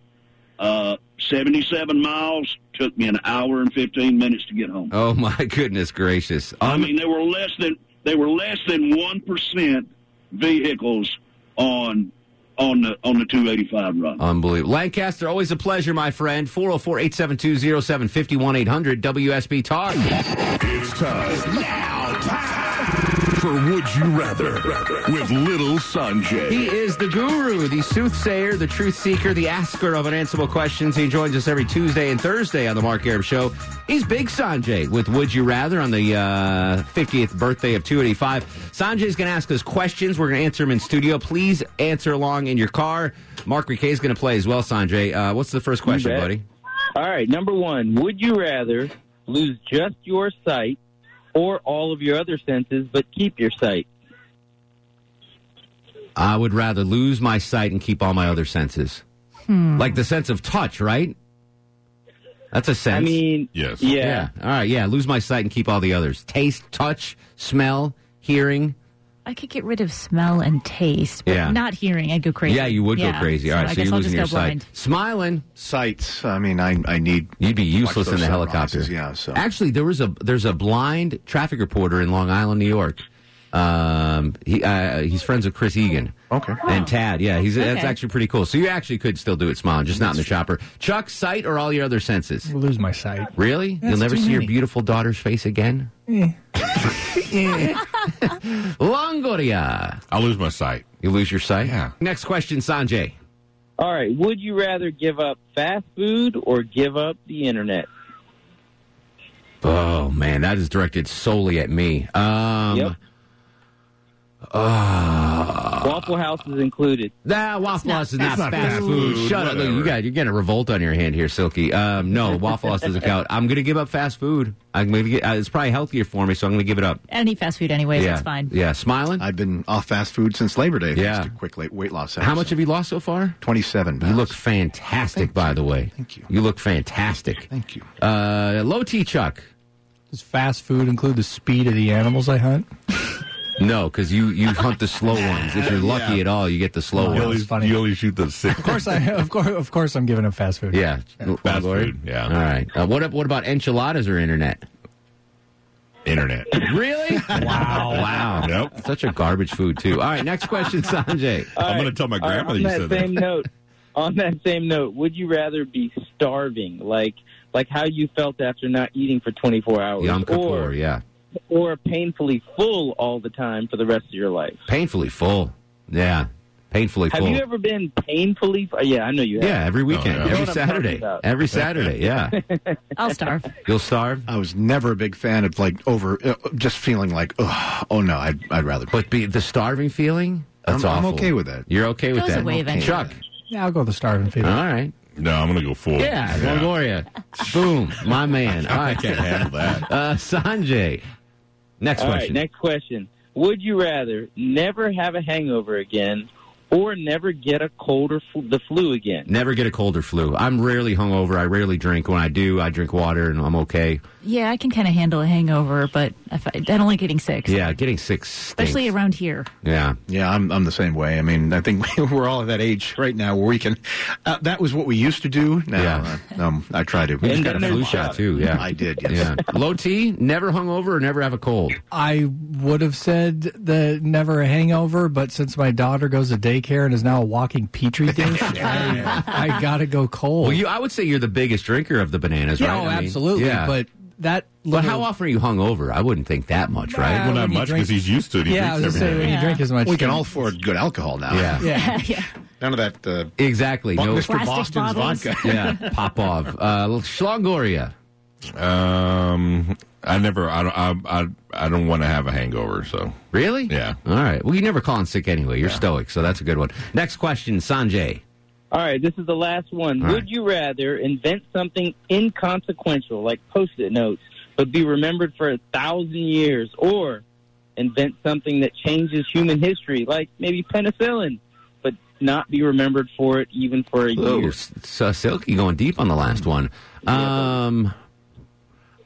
Uh, 77 miles took me an hour and 15 minutes to get home. Oh my goodness gracious! I mean, they were less than they were less than one percent vehicles on on the on the 285 run. Unbelievable. Lancaster, always a pleasure, my friend. 404 872 0750 800 WSB Talk. It's time. Now, time for Would You Rather with Little Sanjay. He is the guru, the soothsayer, the truth seeker, the asker of unanswerable questions. He joins us every Tuesday and Thursday on the Mark Arum Show. He's Big Sanjay with Would You Rather on the uh, 50th birthday of 285. Sanjay's going to ask us questions. We're going to answer them in studio. Please answer along in your car. Mark McKay is going to play as well, Sanjay. Uh, what's the first question, buddy? All right, number one, would you rather lose just your sight or all of your other senses but keep your sight? I would rather lose my sight and keep all my other senses. Hmm. Like the sense of touch, right? That's a sense. I mean, Yes. yeah. All right. Yeah. Lose my sight and keep all the others. Taste, touch, smell, hearing. I could get rid of smell and taste, but Yeah. not hearing. I'd go crazy. Yeah, you would Yeah. go crazy. All right. I So, guess you're I'll losing just your go sight. blind. Smiling. Sights. I mean, I I need. You'd be useless watch in the those helicopter. sunrises, Yeah. So Actually, there was a there's a blind traffic reporter in Long Island, New York. Um, he uh, he's friends with Chris Egan. Okay. And Tad, yeah, he's that's Okay. actually pretty cool. So you actually could still do it smiling, just not in the chopper. Chuck, sight or all your other senses? We'll lose my sight. Really? That's You'll never too see your many. beautiful daughter's face again? Longoria. I'll lose my sight. You lose your sight? Yeah. Next question, Sanjay. All right, would you rather give up fast food or give up the internet? Oh man, that is directed solely at me. Um, Yep. Uh, Waffle House is included. Nah, Waffle House is not, not fast, fast food. food, Shut up. Look, you got you're getting a revolt on your hand here, Silky. Um, no, Waffle House doesn't count. I'm going to give up fast food. I'm going to get. Uh, it's probably healthier for me, so I'm going to give it up. I don't eat fast food anyways. yeah, It's fine. Yeah, smiling. I've been off fast food since Labor Day. thanks Yeah. to quick late weight loss. How much have you lost so far? Twenty-seven. You look fantastic, by the way. Thank you. You look fantastic. Thank you. Uh, low T Chuck. Does fast food include the speed of the animals I hunt? No, because you you hunt the slow ones. If you're lucky Yeah. at all, you get the slow Oh, ones. that's funny. You only shoot the six. Of course, I of course of course I'm giving up fast food. Yeah, Fast food, yeah. All right. Uh, what ab- what about enchiladas or internet? Internet. Really? Wow. Wow. Yep. Such a garbage food too. All right. Next question, Sanjay. I'm going to tell my All right, grandmother on you that said same that. note, on that same note, would you rather be starving, like like how you felt after not eating for 24 hours, Yom Kippur. or Yeah. Or painfully full all the time for the rest of your life? Painfully full. Yeah. Painfully Have full. Have you ever been painfully? F- yeah, I know you have. yeah, every weekend, You know every what I'm talking Saturday, every Saturday. Yeah, I'll starve. you'll starve. I was never a big fan of like over, uh, just feeling like, oh, oh no, I'd, I'd rather. But be the starving feeling. That's I'm, I'm okay with that. You're okay with that, away eventually. Chuck. Yeah, I'll go with the starving feeling. All right. No, I'm going to go full. Yeah, Longoria. Boom, my man. All I can't handle that. Uh, Sanjay. Next All right, question. next question. Would you rather never have a hangover again, or never get a cold or fl- the flu again? Never get a cold or flu. I'm rarely hungover. I rarely drink. When I do, I drink water and I'm okay. Yeah, I can kind of handle a hangover, but if I, I don't like getting sick, Yeah, getting sick stinks. especially around here. Yeah. Yeah, I'm I'm the same way. I mean, I think we're all at that age right now where we can. Uh, that was what we used to do. Now, Yeah. uh, um, I try to. You just got a flu shot too. Yeah, I did. Yes. Yeah. Low T, never hungover or never have a cold. I would have said the never a hangover, but since my daughter goes to daycare and is now a walking petri dish, I, I got to go cold. Well, you, I would say you're the biggest drinker of the bananas, yeah, right? oh, I mean, absolutely. yeah. But that. But how often are you hungover? I wouldn't think that much, right? Well, Well, not much because he's used to it. He yeah, I was gonna every say when day. you drink as much. We can all afford good alcohol now. Yeah. Yeah. yeah. None of that. Uh, Exactly. No. Mr. Boston's bottles. vodka. Yeah. Pop off. Uh, Schlongoria. Um, I never. I don't. I. I, I don't want to have a hangover. So Really? Yeah. All right. Well, you never call in sick anyway. You're stoic, so that's a good one. Next question, Sanjay. All right, this is the last one. All Would right. you rather invent something inconsequential, like post-it notes, but be remembered for a thousand years, or invent something that changes human history, like maybe penicillin, but not be remembered for it even for a Ooh, year? s- s- uh, Silky going deep on the last one. Um,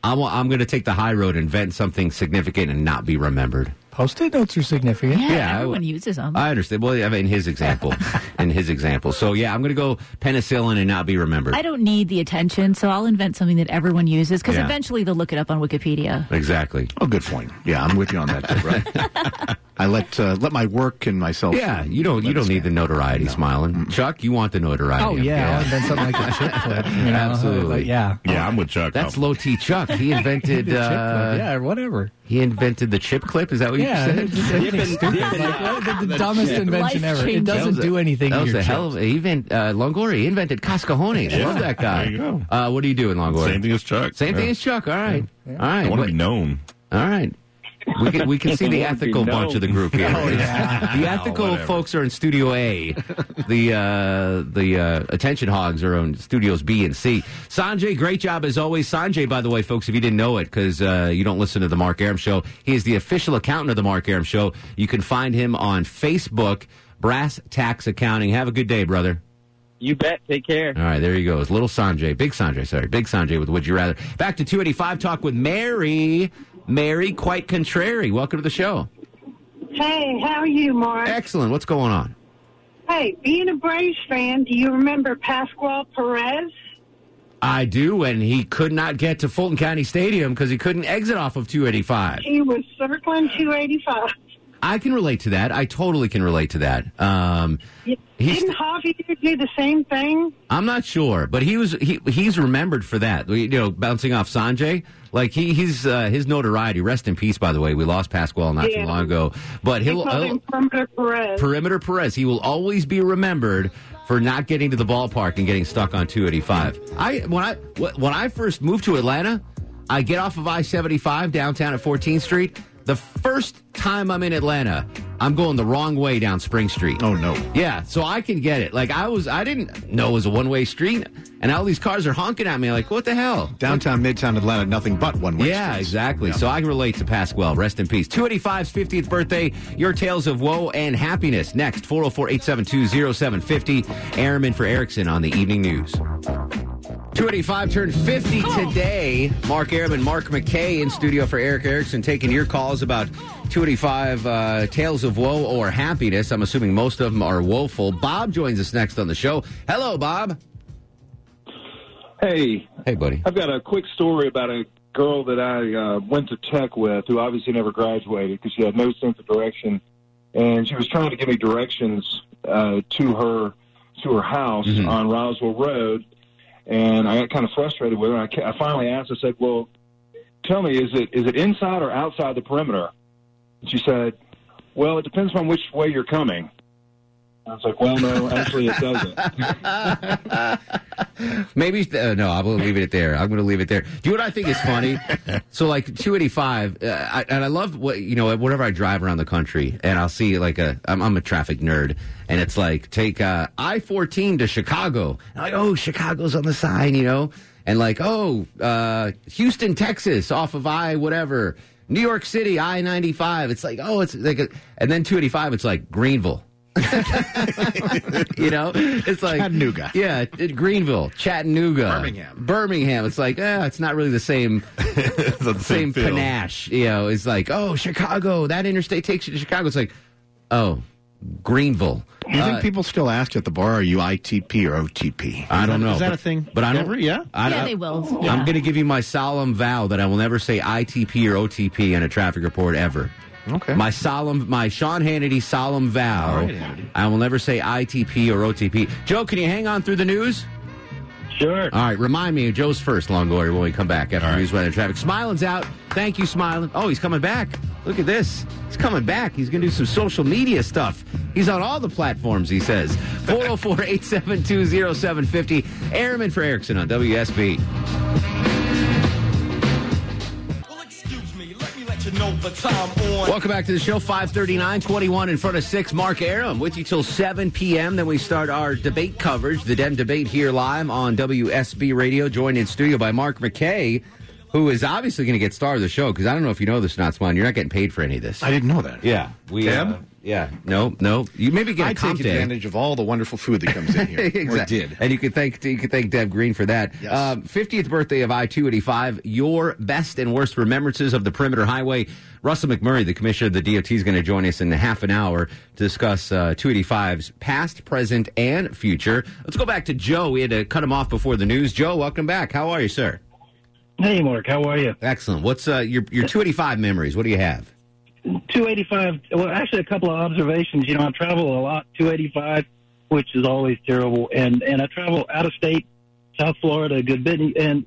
I'm, I'm going to take the high road, invent something significant, and not be remembered. Post-it notes are significant. Yeah, Yeah, I everyone would- uses them. I understand. Well, I mean, in his example, in his example. So yeah, I'm going to go penicillin and not be remembered. I don't need the attention, so I'll invent something that everyone uses because Yeah. eventually they'll look it up on Wikipedia. Exactly. Oh, good point. Yeah, I'm with you on that. Too, right? I let uh, let my work and myself. Yeah, you don't you don't need the notoriety, smiling. Chuck, you want the notoriety. Oh yeah, I'll invent something like a chip clip. You know? Absolutely. But yeah. yeah, I'm with Chuck. That's low T Chuck. He invented. The chip clip, uh, yeah, whatever. He invented the chip clip. Is that what Yeah, you it's said? just anything stupid. Like, the, the dumbest invention ever. It doesn't do anything That was a hell of a event. Uh, Longoria he invented Cascajones. Yeah, Love that guy. there you go. Uh, what are you doing, Longoria? Same thing as Chuck. Same thing as Chuck. All right. All right. I want to be known. all right. We can we can see the I wanna ethical bunch known. of the group here. Oh, yeah. The ethical whatever. folks are in Studio A. The uh, the uh, attention hogs are in studios B and C. Sanjay, great job as always. Sanjay, by the way, folks, if you didn't know it because uh, you don't listen to the Mark Arum Show, he is the official accountant of the Mark Arum Show. You can find him on Facebook, Brass Tax Accounting. Have a good day, brother. You bet. Take care. All right, there he goes. Little Sanjay. Big Sanjay, sorry. Big Sanjay with Would You Rather. Back to 285 Talk with Mary. Mary, quite contrary. Welcome to the show. Hey, how are you, Mark? Excellent. What's going on? Hey, being a Braves fan, do you remember Pascual Perez? I do, and he could not get to Fulton County Stadium because he couldn't exit off of 285. He was circling 285. I can relate to that. I totally can relate to that. Um, he's, Didn't Javier do the same thing? I'm not sure, but he was he he's remembered for that. You know, bouncing off Sanjay, like he he's uh, his notoriety. Rest in peace, by the way. We lost Pasquale not Yeah. too long ago, but he'll, he'll Perimeter Perez. Perimeter Perez. He will always be remembered for not getting to the ballpark and getting stuck on 285. I when I when I first moved to Atlanta, I get off of I-75 downtown at 14th Street. The first time I'm in Atlanta, I'm going the wrong way down Spring Street. Oh no. Yeah, so I can get it. Like I was, I didn't know it was a one way street, and all these cars are honking at me. Like, what the hell? Downtown, Midtown Atlanta, nothing but one way. Yeah, exactly. So I can relate to Pasquale. Rest in peace. 285's 50th birthday. Your tales of woe and happiness. Next, 404 872 0750. Arum for Erickson on the evening news. 285 turned 50 today. Mark Arum, Mark McKay in studio for Erick Erickson, taking your calls about 285 uh, tales of woe or happiness. I'm assuming most of them are woeful. Bob joins us next on the show. Hello, Bob. Hey. Hey, buddy. I've got a quick story about a girl that I uh, went to tech with who obviously never graduated because she had no sense of direction. And she was trying to give me directions uh, to her to her house Mm-hmm. on Roswell Road. And I got kind of frustrated with her. I, I finally asked I said, well, tell me, is it is it inside or outside the perimeter? And she said, well, it depends on which way you're coming. I was like, well, no, actually, it doesn't. Maybe uh, no. I'm going to leave it there. I'm going to leave it there. Do you know what I think is funny? so like 285, uh, I, and I love what you know. Whenever I drive around the country, and I'll see like a, I'm, I'm a traffic nerd, and it's like take uh, I-14 to Chicago. And I'm like, oh, Chicago's on the sign, you know, and like, oh, uh, Houston, Texas, off of I whatever. New York City, I-95. It's like, oh, it's like, a, and then 285. It's like Greenville. you know, it's like Chattanooga. Yeah, it- Greenville, Chattanooga, Birmingham. Birmingham. It's like, eh, it's not really the same, the same feel. panache. You know, it's like, oh, Chicago. That interstate takes you to Chicago. It's like, oh, Greenville. Do you Uh, think people still ask at the bar, are you ITP or OTP? I don't know. Is that but- a thing? But I don't. Ever? Yeah? I don't, Yeah, they will. I'm Yeah. going to give you my solemn vow that I will never say ITP or OTP in a traffic report ever. Okay. My solemn, my Sean Hannity solemn vow. All right, Hannity. I will never say ITP or OTP. Joe, can you hang on through the news? Sure. All right, remind me, Joe's first, Longoria, when we come back after news, weather, traffic. Smiling's out. Thank you, Smiling. Oh, he's coming back. Look at this. He's coming back. He's going to do some social media stuff. He's on all the platforms, he says. 404 872 0750. Arum for Erickson on WSB. Welcome back to the show. 539, 21 in front of 6. Mark Arum with you till 7 p.m. Then we start our debate coverage, the Dem debate here live on WSB Radio, joined in studio by Mark McKay, who is obviously going to get star of the show because I don't know if you know this or not, Swan. You're not getting paid for any of this. I didn't know that. Yeah. We, Deb? Uh, yeah. No, no. You maybe get a I comp take day. advantage of all the wonderful food that comes in here. Or did. And you can thank you can thank Deb Green for that. Yes. Um, 50th birthday of I two eighty five. Your best and worst remembrances of the Perimeter Highway. Russell McMurry, the commissioner of the DOT, is going to join us in half an hour to discuss uh, 285's past, present, and future. Let's go back to Joe. We had to cut him off before the news. Joe, welcome back. How are you, sir? Hey, Mark, how are you? Excellent. What's uh, your your 285 memories? What do you have? 285. Well, actually, a couple of observations. You know, I travel a lot, 285, which is always terrible, and and I travel out of state, South Florida, a good bit, and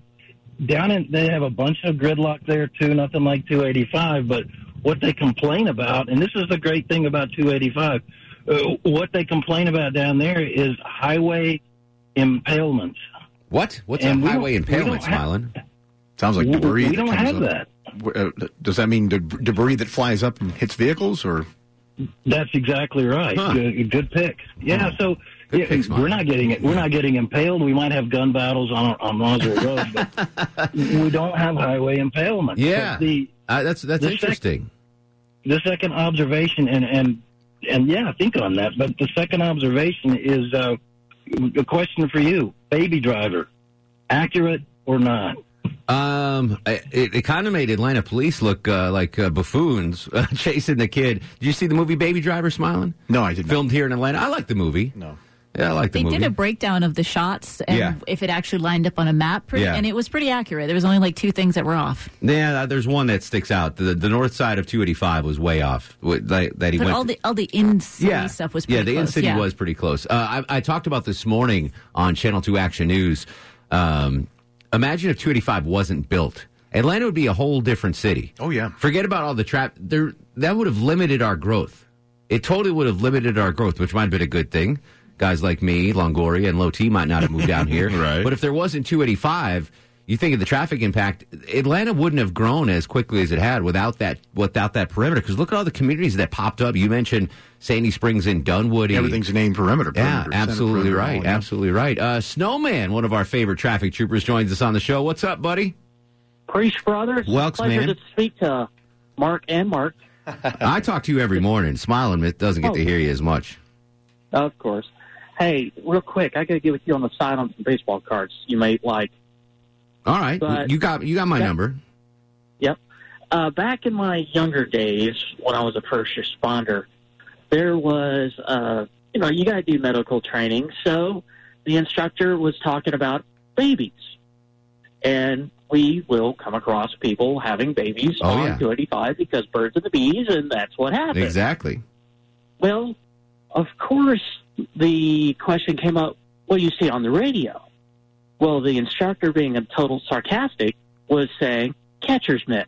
down in they have a bunch of gridlock there too. Nothing like 285, but what they complain about, and this is the great thing about 285, uh, what they complain about down there is highway impalements. What? What's And a highway impalement, don't Smiling? Sounds like We- debris. we that don't comes have up. that. Uh, does that mean deb- debris that flies up and hits vehicles, or That's exactly right. Huh. Good, good pick. Yeah, so yeah, pick, Smiley. we're not getting it. We're not getting impaled. We might have gun battles on on Roswell Road, but we don't have highway impalement. Yeah. But the Uh, that's that's The sec- interesting. the second observation, and and and yeah, think on that. But the second observation is uh, a question for you, baby driver, accurate or not? Um, it, it kind of made Atlanta police look uh, like uh, buffoons uh, chasing the kid. Did you see the movie Baby Driver? Smiling? no? I did not. Filmed here in Atlanta. I like the movie. No. Yeah, I like the movie. They movie. did a breakdown of the shots and Yeah. if it actually lined up on a map, pretty, Yeah. and it was pretty accurate. There was only like two things that were off. yeah, there's one that sticks out. The, the north side of 285 was way off. Wh- That, that he But went. all the all the in city stuff was pretty yeah, the close. in city yeah. was pretty close. Uh, I, I talked about this morning on Channel Two Action News. Um, imagine if 285 wasn't built. Atlanta would be a whole different city. Oh yeah. Forget about all the trap. There, that would have limited our growth. It totally would have limited our growth, which might have been a good thing. Guys like me, Longoria, and Low T might not have moved down here. Right. But if there wasn't 285, you think of the traffic impact, Atlanta wouldn't have grown as quickly as it had without that without that perimeter. Because look at all the communities that popped up. You mentioned Sandy Springs in Dunwoody. Everything's named perimeter. Yeah, perimeter, center absolutely perimeter, right. all, yeah. Absolutely right. Uh, Snowman, one of our favorite traffic troopers, joins us on the show. What's up, buddy? Preach, brothers. Welks, Pleasure man. to speak to Mark and Mark. I talk to you every morning. Smiling it doesn't get to Oh. hear you as much. Of course. Hey, real quick, I got to get with you on the side on some baseball cards you may like. All right, But- you got you got my Yeah. number. Yep. Uh, back in my younger days, when I was a first responder, there was, uh, you know, you got to do medical training. So the instructor was talking about babies. And we will come across people having babies Oh, on yeah. 285 because birds and the bees, and that's what happens. Exactly. Well, of course, the question came up, what do you see on the radio? Well, the instructor, being a total sarcastic, was saying, catcher's mitt.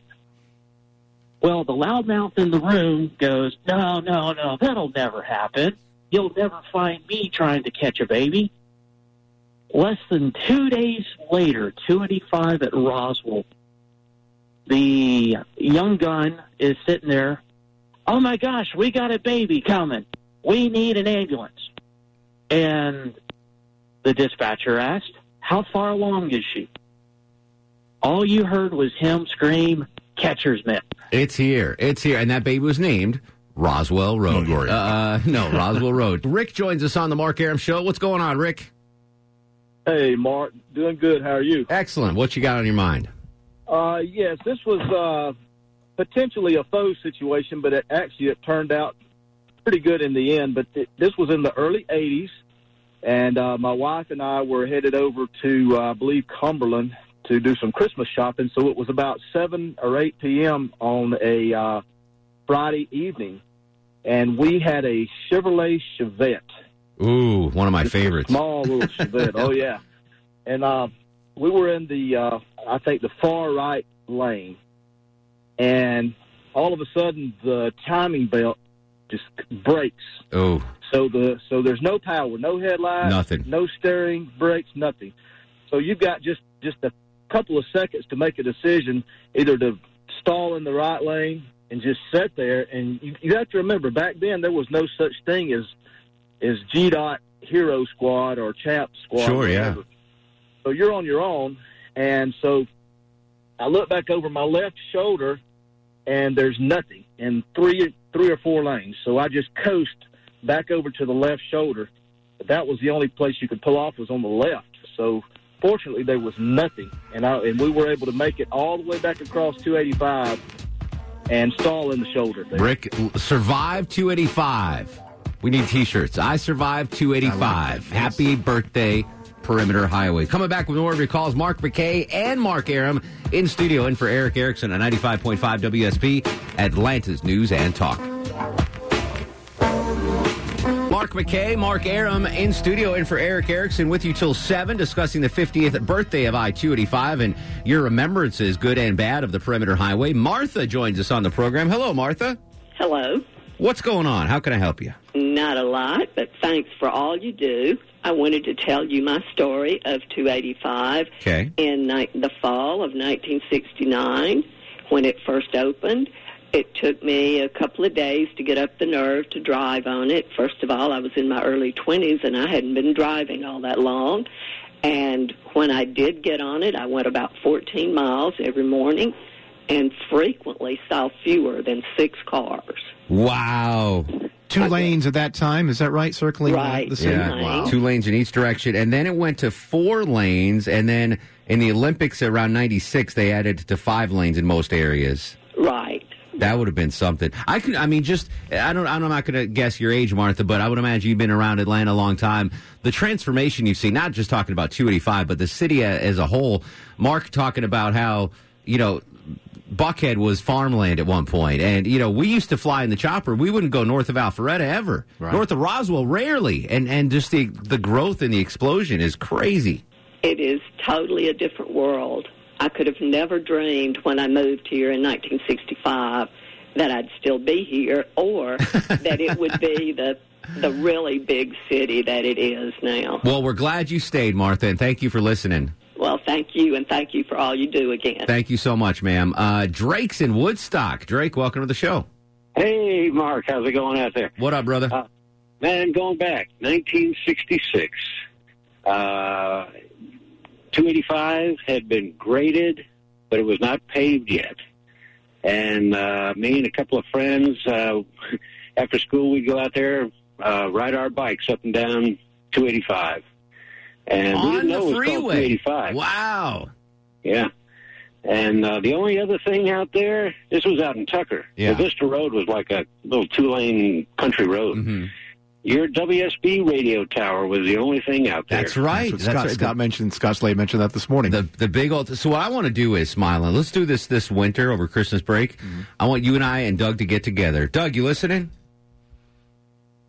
Well, the loudmouth in the room goes, no, no, no, that'll never happen. You'll never find me trying to catch a baby. Less than two days later, 285 at Roswell, the young gun is sitting there. Oh my gosh, we got a baby coming. We need an ambulance. And the dispatcher asked, How far along is she? All you heard was him scream, Catcher's mitt. It's here. It's here. And that baby was named Roswell Road. Uh, no, Roswell Road. Rick joins us on the Mark Arum Show. What's going on, Rick? Hey, Mark. Doing good. How are you? Excellent. What you got on your mind? Uh, yes, this was uh, potentially a faux situation, but it, actually it turned out pretty good in the end. But th- this was in the early 80s, and uh, my wife and I were headed over to, uh, I believe, Cumberland to do some Christmas shopping. So it was about 7 or 8 p.m. on a uh, Friday evening, and we had a Chevrolet Chevette. Ooh, one of my favorites. Small little Chevette. oh yeah, and uh, we were in the uh, I think the far right lane, and all of a sudden the timing belt just breaks. Oh, So the so there's no power, no headlights, Nothing. no steering, brakes, nothing. So you've got just just a couple of seconds to make a decision, either to stall in the right lane and just sit there. And you, you have to remember, back then there was no such thing as as GDOT Hero Squad or Champ Squad. Sure, yeah. So you're on your own, and so I look back over my left shoulder, and there's nothing in three three or four lanes. So I just coast back over to the left shoulder. That was the only place you could pull off was on the left. So fortunately, there was nothing, and I and we were able to make it all the way back across 285 and stall in the shoulder. There. Rick, survive 285. We need T-shirts. I survived 285. Happy birthday, Perimeter Highway. Coming back with more of your calls, Mark McKay and Mark Arum in studio, in for Erick Erickson on 95.5 WSB, Atlanta's News and Talk. Mark McKay, Mark Arum in studio, in for Erick Erickson with you till 7, discussing the 50th birthday of I 285 and your remembrances, good and bad, of the Perimeter Highway. Martha joins us on the program. Hello, Martha. Hello. What's going on? How can I help you? Not a lot, but thanks for all you do. I wanted to tell you my story of 285 Okay. in ni- the fall of 1969 when it first opened. It took me a couple of days to get up the nerve to drive on it. First of all, I was in my early 20s and I hadn't been driving all that long. And when I did get on it, I went about 14 miles every morning and frequently saw fewer than six cars. Wow. Two lanes at that time, is that right? Circling Right. the city? Yeah, Wow. two lanes in each direction, and then it went to four lanes, and then in the Olympics around '96 they added to five lanes in most areas. Right. That would have been something. I could. I mean, just I don't. I'm not going to guess your age, Martha, but I would imagine you've been around Atlanta a long time. The transformation you've seen, not just talking about 285, but the city as a whole. Mark talking about how you know Buckhead was farmland at one point, and you know we used to fly in the chopper. We wouldn't go north of Alpharetta ever. North of Roswell, rarely. And and just the the growth and the explosion is crazy. It is totally a different world. I could have never dreamed when I moved here in 1965 that I'd still be here or that it would be the the really big city that it is now. Well, we're glad you stayed, Martha, and thank you for listening. Well, thank you, and thank you for all you do again. Thank you so much, ma'am. Uh, Drake's in Woodstock. Drake, welcome to the show. Hey, Mark, how's it going out there? What up, brother? Uh, man, going back, 1966. Uh, 285 had been graded, but it was not paved yet. And uh, me and a couple of friends, uh, after school, we'd go out there, uh, ride our bikes up and down 285. And we On didn't know the it was called freeway. 285. Wow. Yeah. And uh, the only other thing out there, this was out in Tucker. Yeah. La Vista Road was like a little two lane country road. Mm-hmm. Your WSB radio tower was the only thing out there. That's right. That's what That's Scott, right. Scott mentioned. Scott Slade mentioned that this morning. The the big old. So what I want to do is, Smiling. Let's do this this winter over Christmas break. Mm-hmm. I want you and I and Doug to get together. Doug, you listening?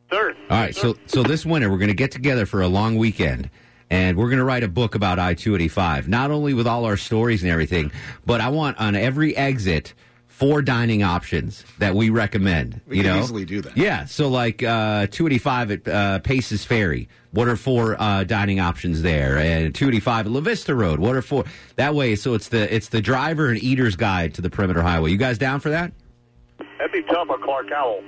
Sir. All right. So so this winter we're going to get together for a long weekend. And we're going to write a book about I 285, not only with all our stories and everything, but I want on every exit four dining options that we recommend. We you can know? easily do that. Yeah. So, like uh, 285 at uh, Paces Ferry, what are four uh, dining options there? And 285 at La Vista Road, what are four? That way, so it's the it's the driver and eater's guide to the perimeter highway. You guys down for that? That'd be tough on Clark Howell.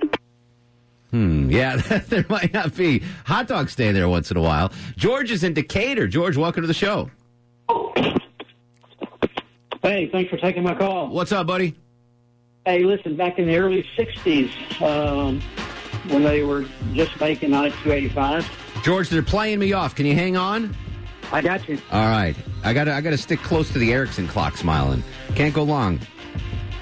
Hmm. Yeah, there might not be hot dogs stand there once in a while. George is in Decatur. George, welcome to the show. Hey, thanks for taking my call. What's up, buddy? Hey, listen, back in the early 60s, um, when they were just making I 285, George, they're playing me off. Can you hang on? I got you. All right. I got to I got to stick close to the Erickson clock smiling. Can't go long.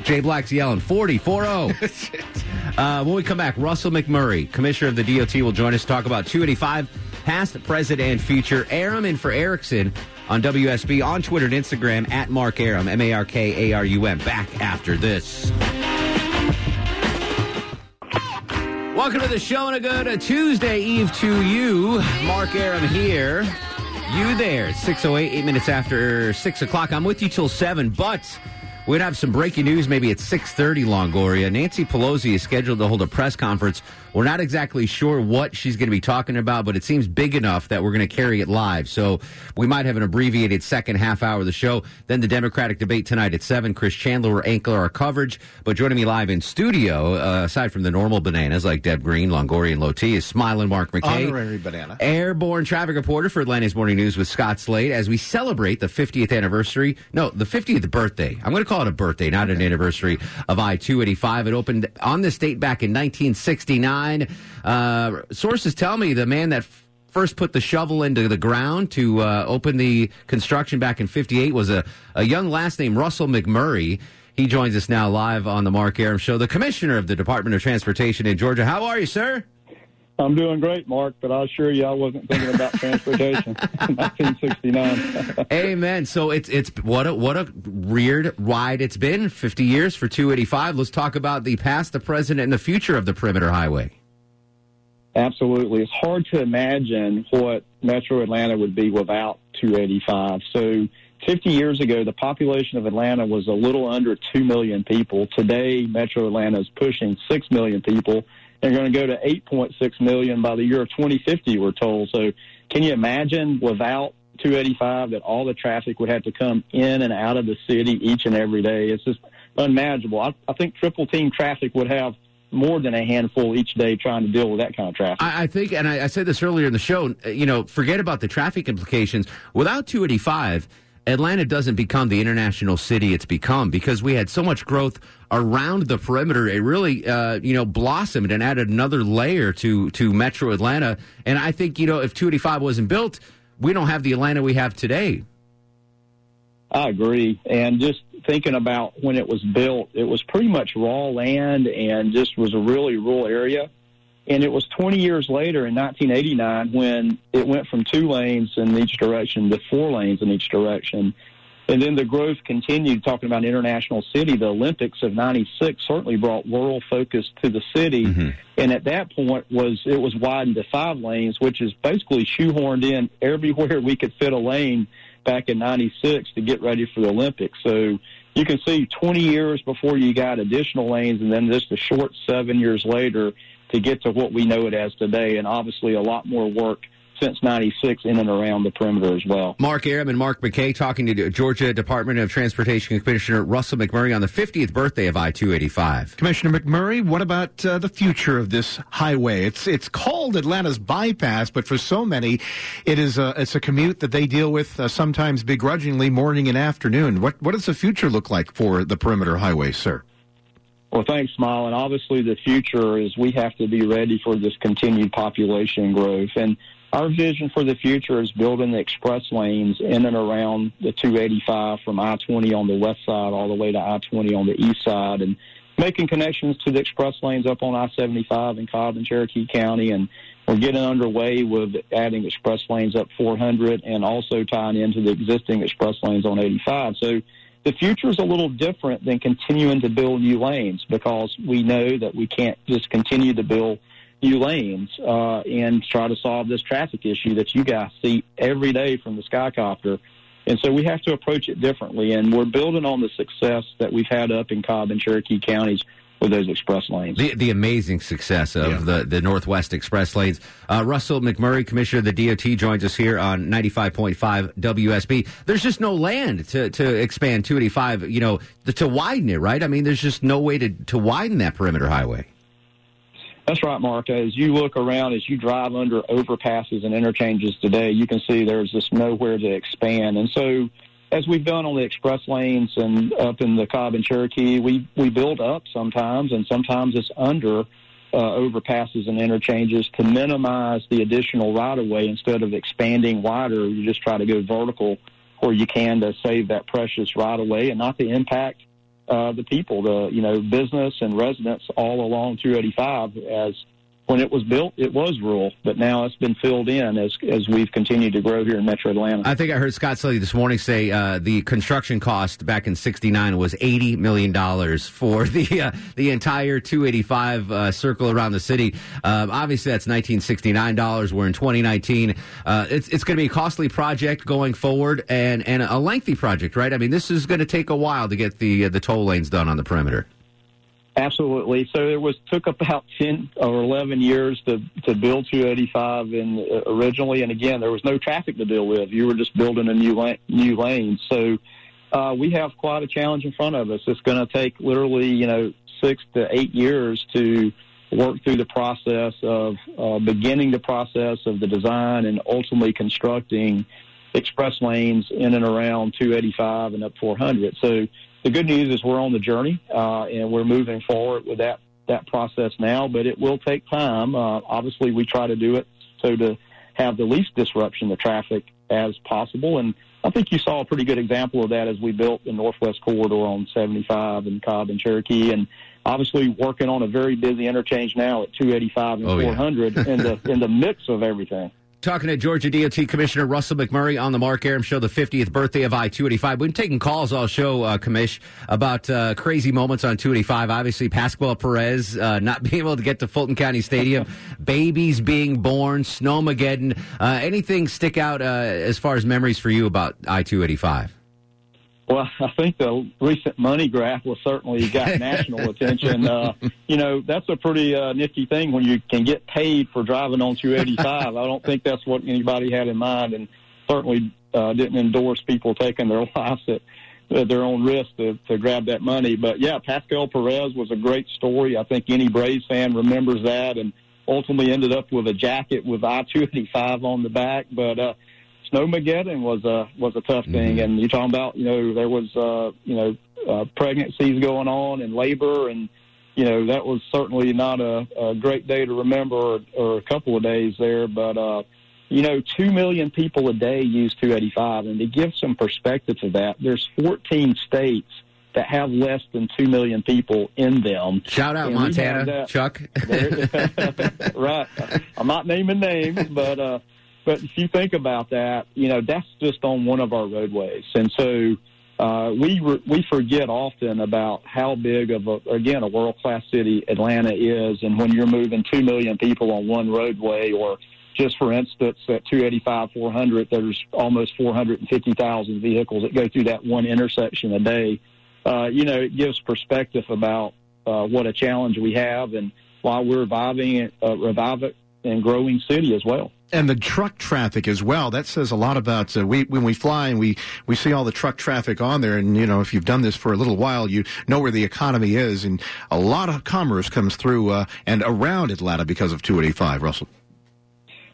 Jay Black's yelling 40 40. uh, when we come back, Russell McMurry, commissioner of the DOT, will join us to talk about 285, past, present, and future. Arum in for Erickson on WSB on Twitter and Instagram at Mark Arum, M A R K A R U M. Back after this. Welcome to the show and a good Tuesday Eve to you. Mark Arum here. You there. It's 608, eight minutes after 6 o'clock. I'm with you till 7, but we're going to have some breaking news maybe at 6.30, Longoria. Nancy Pelosi is scheduled to hold a press conference. We're not exactly sure what she's going to be talking about, but it seems big enough that we're going to carry it live. So we might have an abbreviated second half hour of the show. Then the Democratic debate tonight at 7. Chris Chandler will anchor our coverage. But joining me live in studio, uh, aside from the normal bananas like Deb Green, Longoria, and Low T, is smiling Mark McKay. Honorary banana. Airborne traffic reporter for Atlanta's Morning News with Scott Slade as we celebrate the 50th anniversary. No, the 50th birthday. I'm going to call it a birthday, not an anniversary of I 285. It opened on this date back in 1969. Uh, sources tell me the man that first put the shovel into the ground to uh, open the construction back in 58 was a, a young last named Russell McMurry. He joins us now live on the Mark Arum Show, the commissioner of the Department of Transportation in Georgia. How are you, sir? I'm doing great, Mark, but I assure you I wasn't thinking about transportation. in 1969. Amen. So it's it's what a what a weird ride it's been. Fifty years for two eighty five. Let's talk about the past, the present, and the future of the Perimeter Highway. Absolutely. It's hard to imagine what Metro Atlanta would be without 285. So 50 years ago, the population of Atlanta was a little under 2 million people. Today, Metro Atlanta is pushing 6 million people. They're going to go to 8.6 million by the year of 2050, we're told. So can you imagine without 285 that all the traffic would have to come in and out of the city each and every day? It's just unmanageable. I, I think triple team traffic would have more than a handful each day trying to deal with that kind of traffic. I, I think, and I, I said this earlier in the show. You know, forget about the traffic implications. Without two eighty five. Atlanta doesn't become the international city it's become because we had so much growth around the perimeter. It really, uh, you know, blossomed and added another layer to to Metro Atlanta. And I think, you know, if 285 wasn't built, we don't have the Atlanta we have today. I agree. And just thinking about when it was built, it was pretty much raw land and just was a really rural area. And it was 20 years later in 1989 when it went from two lanes in each direction to four lanes in each direction. And then the growth continued talking about international city. The Olympics of 96 certainly brought world focus to the city. Mm-hmm. And at that point was, it was widened to five lanes, which is basically shoehorned in everywhere we could fit a lane back in 96 to get ready for the Olympics. So you can see 20 years before you got additional lanes and then just a short seven years later to get to what we know it as today. And obviously a lot more work since '96 in and around the perimeter as well. Mark Arum and Mark McKay talking to Georgia Department of Transportation Commissioner Russell McMurry on the 50th birthday of I 285. Commissioner McMurry, what about uh, the future of this highway? It's it's called Atlanta's bypass, but for so many, it is a it's a commute that they deal with uh, sometimes begrudgingly morning and afternoon. What what does the future look like for the perimeter highway, sir? Well, thanks, Smile. And obviously, the future is we have to be ready for this continued population growth. And our vision for the future is building the express lanes in and around the 285 from I 20 on the west side all the way to I 20 on the east side and making connections to the express lanes up on I 75 in Cobb and Cherokee County. And we're getting underway with adding express lanes up 400 and also tying into the existing express lanes on 85. So the future is a little different than continuing to build new lanes because we know that we can't just continue to build new lanes uh, and try to solve this traffic issue that you guys see every day from the Skycopter. And so we have to approach it differently. And we're building on the success that we've had up in Cobb and Cherokee counties with those express lanes. The, the amazing success of Yeah. the, the Northwest Express lanes. Uh, Russell McMurry, Commissioner of the DOT, joins us here on 95.5 WSB. There's just no land to, to expand 285, you know, to widen it, right? I mean, there's just no way to, to widen that perimeter highway. That's right, Mark. As you look around, as you drive under overpasses and interchanges today, you can see there's just nowhere to expand. And so, as we've done on the express lanes and up in the Cobb and Cherokee, we, we build up sometimes, and sometimes it's under uh, overpasses and interchanges to minimize the additional right of way instead of expanding wider. You just try to go vertical where you can to save that precious right of way and not to impact uh, the people, the you know business and residents all along 285. As when it was built, it was rural, but now it's been filled in as as we've continued to grow here in Metro Atlanta. I think I heard Scott Sully this morning say uh, the construction cost back in '69 was eighty million dollars for the uh, the entire 285 uh, circle around the city. Um, obviously, that's 1969 dollars. We're in 2019. Uh, it's it's going to be a costly project going forward and and a lengthy project, right? I mean, this is going to take a while to get the uh, the toll lanes done on the perimeter. Absolutely. So it was took about ten or eleven years to to build 285 in uh, originally, and again there was no traffic to deal with. You were just building a new la- new lane. So uh, we have quite a challenge in front of us. It's going to take literally you know six to eight years to work through the process of uh, beginning the process of the design and ultimately constructing express lanes in and around 285 and up 400. So the good news is we're on the journey uh, and we're moving forward with that that process now, but it will take time. Uh, obviously, we try to do it so to have the least disruption to traffic as possible. And I think you saw a pretty good example of that as we built the Northwest Corridor on 75 and Cobb and Cherokee, and obviously working on a very busy interchange now at 285 and Oh, yeah. 400 in the in the mix of everything. Talking to Georgia DOT Commissioner Russell McMurry on the Mark Arum Show, the 50th birthday of I 285. We've been taking calls all show, uh, Commish, about uh, crazy moments on 285. Obviously, Pascual Perez uh, not being able to get to Fulton County Stadium, babies being born, Snowmageddon. Uh, anything stick out uh, as far as memories for you about I 285? Well, I think the recent money graph will certainly got national attention. Uh, you know, that's a pretty uh, nifty thing when you can get paid for driving on 285. I don't think that's what anybody had in mind, and certainly uh, didn't endorse people taking their lives at, at their own risk to, to grab that money. But yeah, Pascal Perez was a great story. I think any Braves fan remembers that, and ultimately ended up with a jacket with I-285 on the back. But uh, Snowmageddon was a was a tough thing, and you're talking about you know there was uh, you know uh, pregnancies going on and labor, and you know that was certainly not a, a great day to remember, or, or a couple of days there. But uh, you know, two million people a day use 285, and to give some perspective to that, there's 14 states that have less than two million people in them. Shout out And Montana, Chuck. right. I'm not naming names, but uh, but if you think about that, you know that's just on one of our roadways, and so uh, we re- we forget often about how big of a again a world class city Atlanta is, and when you're moving two million people on one roadway, or just for instance at 285 400, there's almost 450,000 vehicles that go through that one intersection a day. Uh, you know, it gives perspective about uh, what a challenge we have and why we're reviving it, uh, revive it, and growing city as well. And the truck traffic as well. That says a lot about uh, we when we fly and we we see all the truck traffic on there. And you know, if you've done this for a little while, you know where the economy is, and a lot of commerce comes through uh, and around Atlanta because of 285. Russell.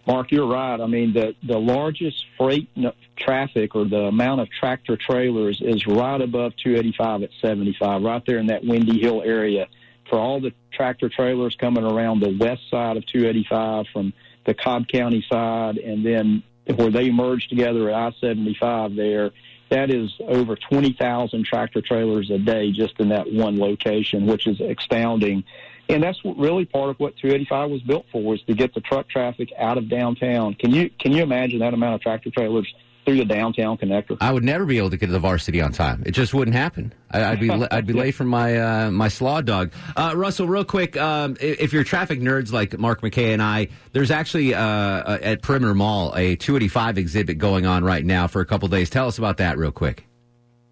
Mark, you're right. I mean, the the largest freight n- traffic or the amount of tractor trailers is right above 285 at 75, right there in that Windy Hill area. For all the tractor trailers coming around the west side of 285 from the Cobb County side, and then where they merge together at I-75 there, that is over 20,000 tractor trailers a day just in that one location, which is astounding. And that's really part of what 285 was built for, was to get the truck traffic out of downtown. Can you can you imagine that amount of tractor trailers through the downtown connector? I would never be able to get to the varsity on time. It just wouldn't happen. I, I'd be I'd be late for my uh, my slaw dog. Uh, Russell, real quick, um, if you're traffic nerds like Mark McKay and I, there's actually uh, uh, at Perimeter Mall a 285 exhibit going on right now for a couple days. Tell us about that real quick.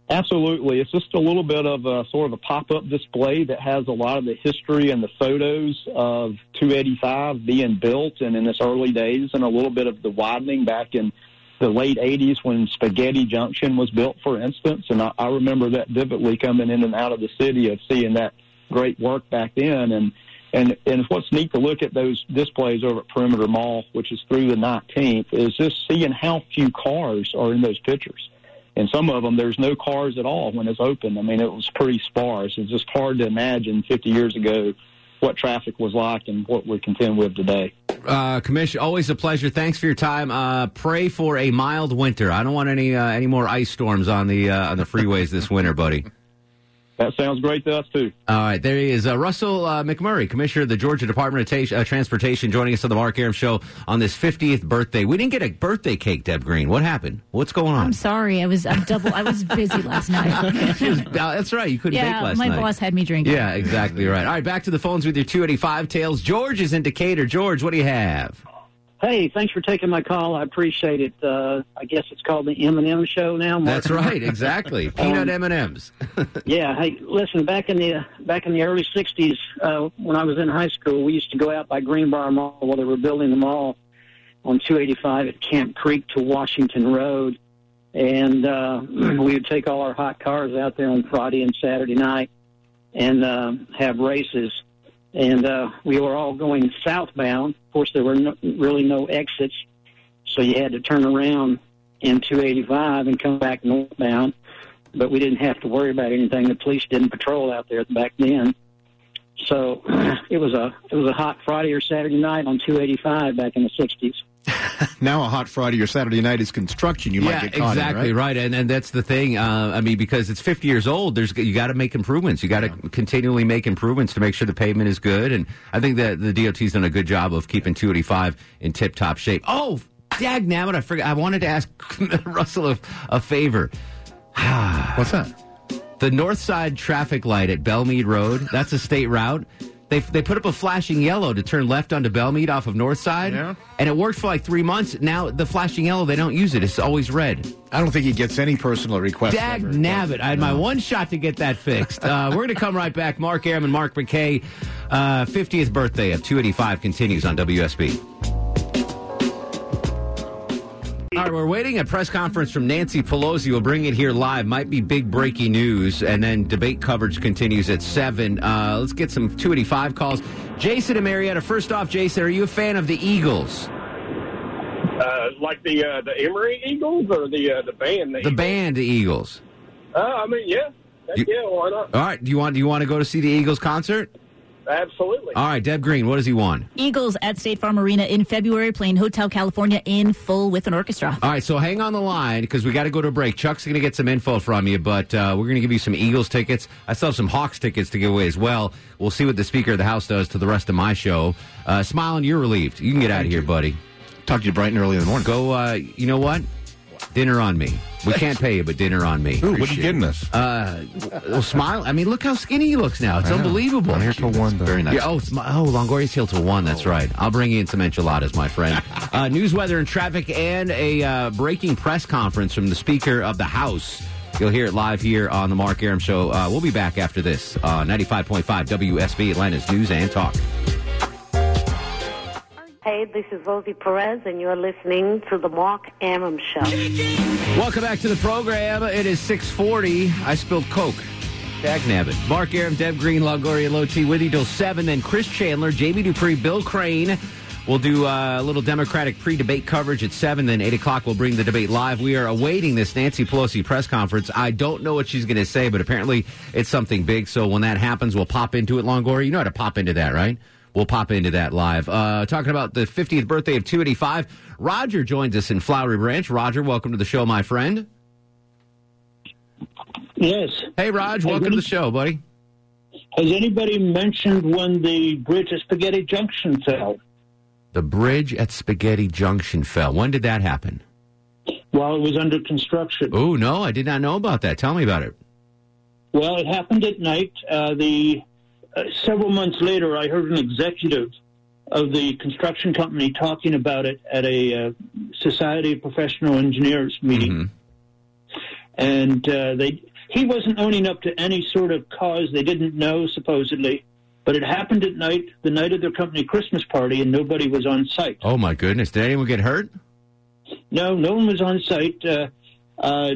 Absolutely. It's just a little bit of a sort of a pop up display that has a lot of the history and the photos of 285 being built and in its early days, and a little bit of the widening back in the late 80s when Spaghetti Junction was built, for instance. And I, I remember that vividly coming in and out of the city of seeing that great work back then. And and and what's neat to look at those displays over at Perimeter Mall, which is through the 19th, is just seeing how few cars are in those pictures. And some of them, there's no cars at all when it's open. I mean, it was pretty sparse. It's just hard to imagine 50 years ago what traffic was like and what we contend with today. Uh, Commissioner, always a pleasure. Thanks for your time. Uh, pray for a mild winter. I don't want any uh, any more ice storms on the uh, on the freeways this winter, buddy. That sounds great to us, too. All right, there he is. Uh, Russell uh, McMurry, Commissioner of the Georgia Department of Ta- uh, Transportation, joining us on the Mark Arum Show on this 50th birthday. We didn't get a birthday cake, Deb Green. What happened? What's going on? I'm sorry. I was I'm double. I was busy last night. Was- uh, that's right. You couldn't yeah, bake last my night. boss had me drinking. Yeah, exactly right. All right, back to the phones with your 285 tails. George is in Decatur. George, what do you have? Hey, thanks for taking my call. I appreciate it. Uh, I guess it's called the M and M show now. Mark. That's right, exactly. Peanut M&Ms. yeah. Hey, listen. Back in the back in the early '60s, uh, when I was in high school, we used to go out by Greenbrier Mall while they were building the mall on 285 at Camp Creek to Washington Road, and uh, we would take all our hot cars out there on Friday and Saturday night and uh, have races. And uh, we were all going southbound. Of course, there were no, really no exits, so you had to turn around in 285 and come back northbound. But we didn't have to worry about anything. The police didn't patrol out there back then. So it was a it was a hot Friday or Saturday night on 285 back in the 60s. Now a hot Friday or Saturday night is construction. You yeah, might get caught exactly in, right? right, and and that's the thing. Uh, I mean, because it's 50 years old, there's you got to make improvements. You got to continually make improvements to make sure the pavement is good. And I think that the DOT's done a good job of keeping 285 in tip top shape. Oh, dag nabbit, I forgot. I wanted to ask Russell a, a favor. What's that? The north side traffic light at Belmead Road. That's a state route. They, they put up a flashing yellow to turn left onto Belmead off of North Side, and it worked for like three months. Now the flashing yellow, they don't use it; it's always red. I don't think he gets any personal requests. Dag ever. nabbit! I had my one shot to get that fixed. Uh, we're going to come right back. Mark Arum and Mark McKay, uh, 50th birthday of 285 continues on WSB. All right, we're waiting a press conference from Nancy Pelosi. We'll bring it here live. Might be big breaking news, and then debate coverage continues at seven. Uh, let's get some 285 calls. Jason and Marietta. First off, Jason, are you a fan of the Eagles? Uh, like the uh, the Emory Eagles or the uh, the band? The, The band, the Eagles. Uh, I mean, yeah, Heck You- yeah, why not? All right, do you want do you want to go to see the Eagles concert? Absolutely. All right, Deb Green, what does he want? Eagles at State Farm Arena in February, playing Hotel California in full with an orchestra. All right, so hang on the line because we got to go to a break. Chuck's going to get some info from you, but uh, we're going to give you some Eagles tickets. I still have some Hawks tickets to give away as well. We'll see what the Speaker of the House does to the rest of my show. Uh, Smiling, you're relieved. You can get out of here, buddy. Talk to you bright and early in the morning. Go, uh, you know what? Dinner on me. We can't pay you, but dinner on me. Ooh, what are you getting us? Uh, well, smile. I mean, look how skinny he looks now. It's I know. unbelievable. I'm here till one, though. Very nice. Yeah, oh, oh, Longoria's Hill till one. That's right. I'll bring you in some enchiladas, my friend. uh, news, weather, and traffic, and a uh, breaking press conference from the Speaker of the House. You'll hear it live here on the Mark Arum Show. Uh, we'll be back after this. Uh, 95.5 WSB Atlanta's News and Talk. Hey, This is Rosie Perez, and you're listening to the Mark Arum Show. Welcome back to the program. It is 640. I spilled Coke. Dag nabbit. Mark Arum, Deb Green, Longoria Low with you till 7. Then Chris Chandler, Jamie Dupree, Bill Crane. We'll do uh, a little Democratic pre-debate coverage at 7. Then 8 o'clock, we'll bring the debate live. We are awaiting this Nancy Pelosi press conference. I don't know what she's going to say, but apparently it's something big. So when that happens, we'll pop into it, Longoria. You know how to pop into that, right? We'll pop into that live. Uh, talking about the 50th birthday of 285. Roger joins us in Flowery Branch. Roger, welcome to the show, my friend. Yes. Hey, Raj, welcome to the show, buddy. Has anybody mentioned when the bridge at Spaghetti Junction fell? The bridge at Spaghetti Junction fell. When did that happen? While it was under construction. Oh, no, I did not know about that. Tell me about it. Well, it happened at night. Uh, the uh, several months later, I heard an executive of the construction company talking about it at a uh, Society of Professional Engineers meeting, and uh, they he wasn't owning up to any sort of cause they didn't know supposedly, but it happened at night, the night of their company Christmas party, and nobody was on site. Oh, my goodness. Did anyone get hurt? No, no one was on site. Uh, uh,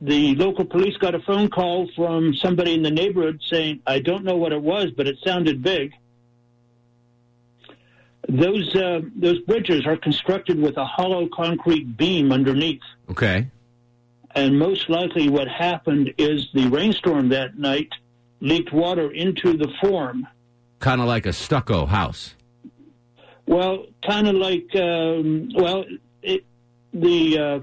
the local police got a phone call from somebody in the neighborhood saying, I don't know what it was, but it sounded big. Those uh, those bridges are constructed with a hollow concrete beam underneath, Okay. and most likely what happened is the rainstorm that night leaked water into the form. Kind of like a stucco house. Well, kind of like um, well, it, the uh,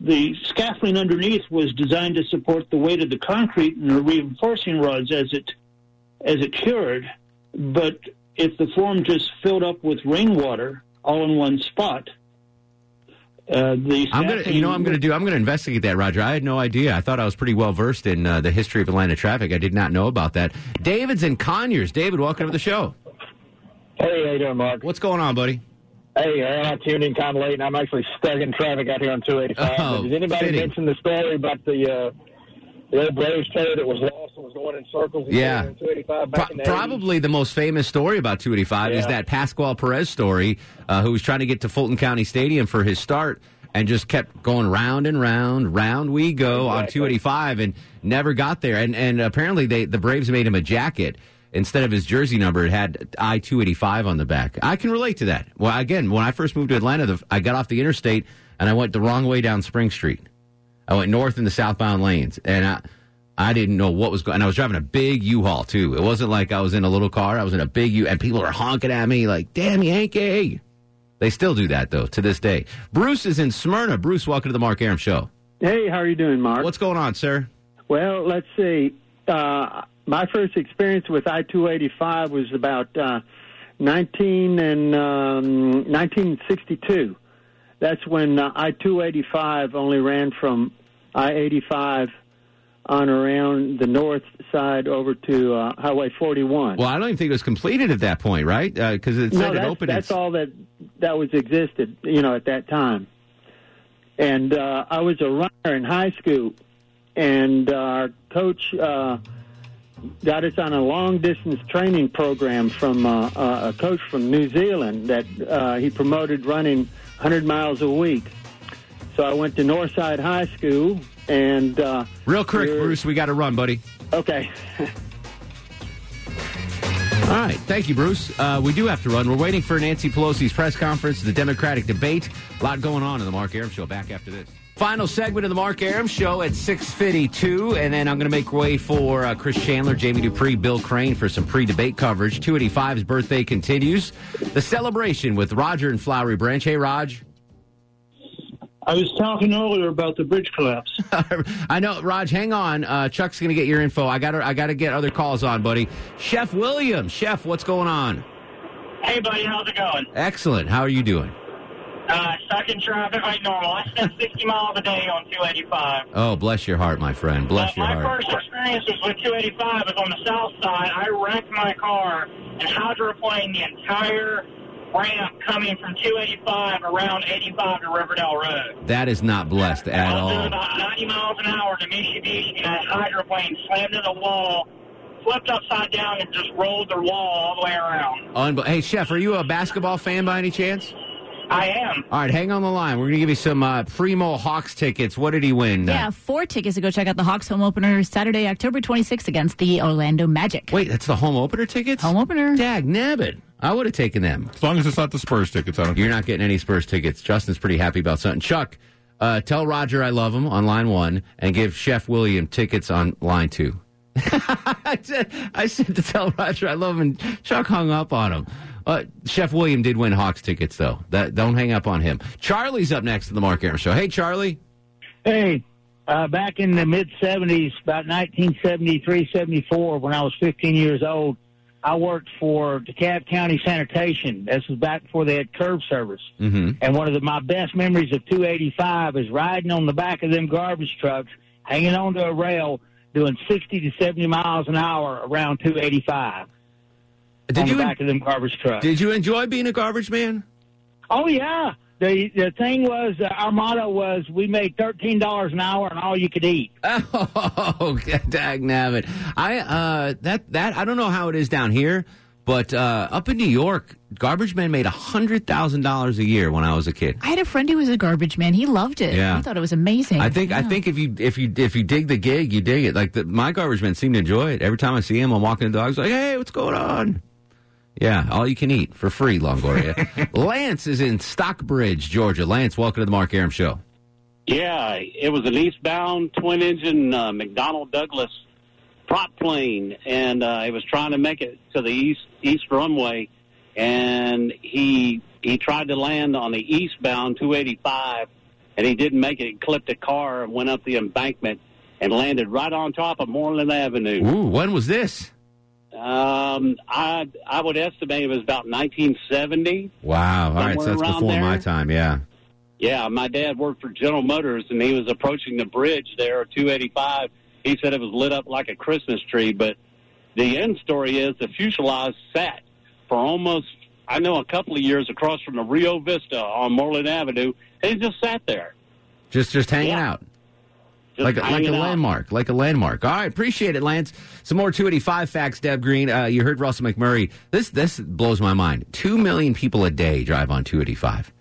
the scaffolding underneath was designed to support the weight of the concrete and the reinforcing rods as it as it cured. But if the form just filled up with rainwater all in one spot, uh, the I'm gonna, you know, I'm gonna do. I'm gonna investigate that, Roger. I had no idea. I thought I was pretty well versed in uh, the history of Atlanta traffic. I did not know about that. David's in Conyers. David, welcome to the show. Hey, how you doing, Mark? What's going on, buddy? Hey, uh, I tuned in kind of late, and I'm actually stuck in traffic out here on 285. Oh, Did anybody fitting. mention the story about the uh, the old Braves player that was lost and was going in circles? Yeah. going in 285 back Pro- in the 80s? probably the most famous story about 285 is that Pascual Perez story, uh, who was trying to get to Fulton County Stadium for his start and just kept going round and round, round we go on 285 and never got there. And and apparently they the Braves made him a jacket. Instead of his jersey number, it had I 285 on the back. I can relate to that. Well, again, when I first moved to Atlanta, the, I got off the interstate and I went the wrong way down Spring Street. I went north in the southbound lanes, and I I didn't know what was going. And I was driving a big U-Haul too. It wasn't like I was in a little car. I was in a big U, and people were honking at me like, "Damn Yankee!" They still do that though to this day. Bruce is in Smyrna. Bruce, welcome to the Mark Arum Show. Hey, how are you doing, Mark? What's going on, sir? Well, let's see. Uh, my first experience with I two eighty five was about uh, nineteen and um, nineteen sixty two. That's when uh, I two eighty five only ran from I eighty five on around the north side over to uh, Highway forty one. Well, I don't even think it was completed at that point, right? Because it said no, it opened. that's all that that was existed, you know, at that time. And uh, I was a runner in high school, and uh, our coach uh, got us on a long distance training program from uh, uh, a coach from New Zealand that uh, he promoted running 100 miles a week. So I went to Northside High School, and uh, Real quick, Bruce, we got to run, buddy. Okay. All right. Thank you, Bruce. Uh, we do have to run. We're waiting for Nancy Pelosi's press conference, the Democratic debate. A lot going on in the Mark Arum Show. Back after this. Final segment of the Mark Arum Show at 652, and then I'm going to make way for uh, Chris Chandler, Jamie Dupree, Bill Crane for some pre-debate coverage. 285's birthday continues. The celebration with Roger and Flowery Branch. Hey, Raj. I was talking earlier about the bridge collapse. I know, Raj. Hang on. Uh, Chuck's going to get your info. I got to. I got to get other calls on, buddy. Chef William. Chef, what's going on? Hey, buddy, how's it going? Excellent. How are you doing? Uh, stuck in traffic like normal. I spend 60 miles a day on 285. Oh, bless your heart, my friend. Bless Uh, your my heart. first experiences with 285 was on the south side. I wrecked my car and hydroplaned the entire ramp coming from 285 around 85 to Riverdale Road. That is not blessed at I was doing all. about 90 miles an hour to Mitsubishi and I hydroplaned, slammed to the wall, flipped upside down and just rolled their wall all the way around. Unbe- hey, Chef, are you a basketball fan by any chance? I am. All right, hang on the line. We're going to give you some uh, Primo Hawks tickets. What did he win? Uh, Yeah, four tickets to go check out the Hawks home opener Saturday, October 26th against the Orlando Magic. Wait, that's the home opener tickets? Home opener. Dag nabbit. I would have taken them. As long as it's not the Spurs tickets, I don't You're not getting any Spurs tickets. Justin's pretty happy about something. Chuck, uh, tell Roger I love him on line one and give Chef William tickets on line two. I, said, I said to tell Roger I love him, and Chuck hung up on him. Uh, Chef William did win Hawks tickets, though. That Don't hang up on him. Charlie's up next to the Mark Arum Show. Hey, Charlie. Hey, uh, back in the mid 70s, about 1973, 74, when I was 15 years old, I worked for DeKalb County Sanitation. This was back before they had curb service. Mm-hmm. And one of the, my best memories of 285 is riding on the back of them garbage trucks, hanging onto a rail, doing 60 to 70 miles an hour around 285 Did on you the back of them garbage trucks. Did you enjoy being a garbage man? Oh yeah. The the thing was uh, our motto was we made thirteen dollars an hour and all you could eat. Oh, dag nabbit. I uh that that I don't know how it is down here, but uh up in New York, garbage men made a hundred thousand dollars a year when I was a kid. I had a friend who was a garbage man. He loved it. Yeah. He thought it was amazing. I think I think if you if you if you dig the gig, you dig it. Like the, my garbage men seem to enjoy it. Every time I see him, I'm walking the dogs like, hey, what's going on? Yeah, all you can eat for free, Longoria. Lance is in Stockbridge, Georgia. Lance, welcome to the Mark Arum Show. Yeah, it was an eastbound twin engine uh, McDonnell Douglas prop plane, and uh, he was trying to make it to the east east runway, and he he tried to land on the eastbound 285, and he didn't make it. He clipped a car and went up the embankment and landed right on top of Moreland Avenue. Ooh, when was this? Um, I I would estimate it was about 1970. Wow. All right, so that's before my time. Yeah. Yeah, my dad worked for General Motors, and he was approaching the bridge there, 285. He said it was lit up like a Christmas tree. But the end story is the fuselage sat for almost, I know, a couple of years across from the Rio Vista on Moreland Avenue. And it just sat there. Just just hanging Yeah. out. Just like a, like a out. landmark, like a landmark. All right, appreciate it, Lance. Some more 285 facts, Deb Green. Uh, you heard Russell McMurry. This this blows my mind. Two million people a day drive on 285.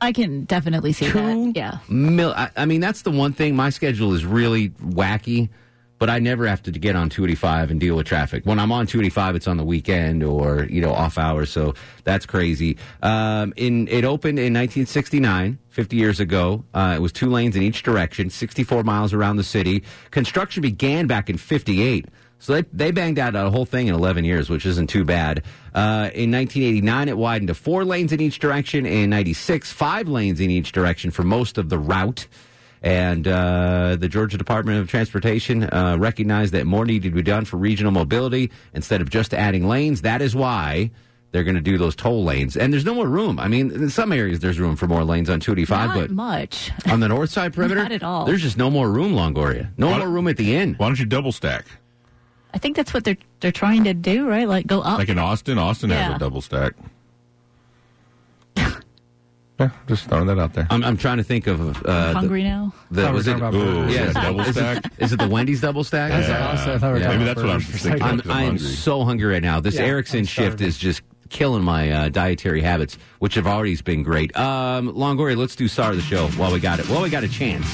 I can definitely see that. Yeah. Mil- I, I mean, that's the one thing. My schedule is really wacky, but I never have to get on 285 and deal with traffic. When I'm on 285, it's on the weekend or you know off hours, so that's crazy. Um, in it opened in 1969, 50 years ago. Uh, it was two lanes in each direction, 64 miles around the city. Construction began back in 58. So they, they banged out a whole thing in 11 years, which isn't too bad. Uh, in 1989, it widened to four lanes in each direction. In 96, five lanes in each direction for most of the route. And uh, the Georgia Department of Transportation uh, recognized that more needed to be done for regional mobility instead of just adding lanes. That is why they're going to do those toll lanes. And there's no more room. I mean, in some areas there's room for more lanes on 285, Not but much. on the north side perimeter, Not at all. there's just no more room, Longoria. No more room at the end. Why don't you double stack? I think that's what they're they're trying to do, right? Like go up. Like in Austin, Austin Yeah. has a double stack. Yeah, just throwing that out there. I'm, I'm trying to think of. Uh, hungry now. The, Thought was it talking about yeah, Ooh, is it- double is stack? Is it the Wendy's double stack? That's what I thought- I thought we were talking Maybe about that's what I'm thinking. I'm, I'm I am so hungry right now. This Yeah, Erickson shift is just killing my uh, dietary habits, which have already been great. Um, Longoria, let's do star of the show while we got it. While we got a chance.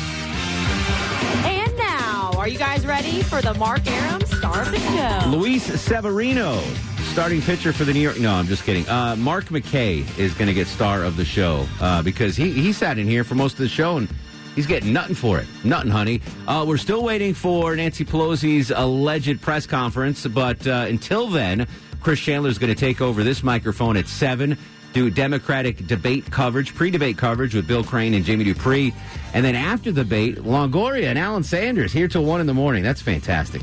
And now, are you guys ready for the Mark Arum Star of the Show? Luis Severino, starting pitcher for the New York. No, I'm just kidding. Uh, Mark McKay is going to get star of the show uh, because he, he sat in here for most of the show and he's getting nothing for it. Nothing, honey. Uh, we're still waiting for Nancy Pelosi's alleged press conference, but uh, until then, Chris Chandler is going to take over this microphone at 7. Do Democratic debate coverage, pre-debate coverage with Bill Crane and Jamie Dupree, and then after the debate, Longoria and Alan Sanders here till one in the morning. That's fantastic.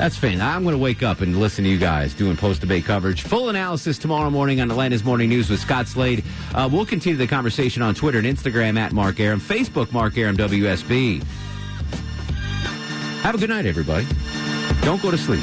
That's fan. I'm going to wake up and listen to you guys doing post debate coverage. Full analysis tomorrow morning on Atlanta's Morning News with Scott Slade. Uh, we'll continue the conversation on Twitter and Instagram at Mark Arum, Facebook Mark Arum WSB. Have a good night, everybody. Don't go to sleep.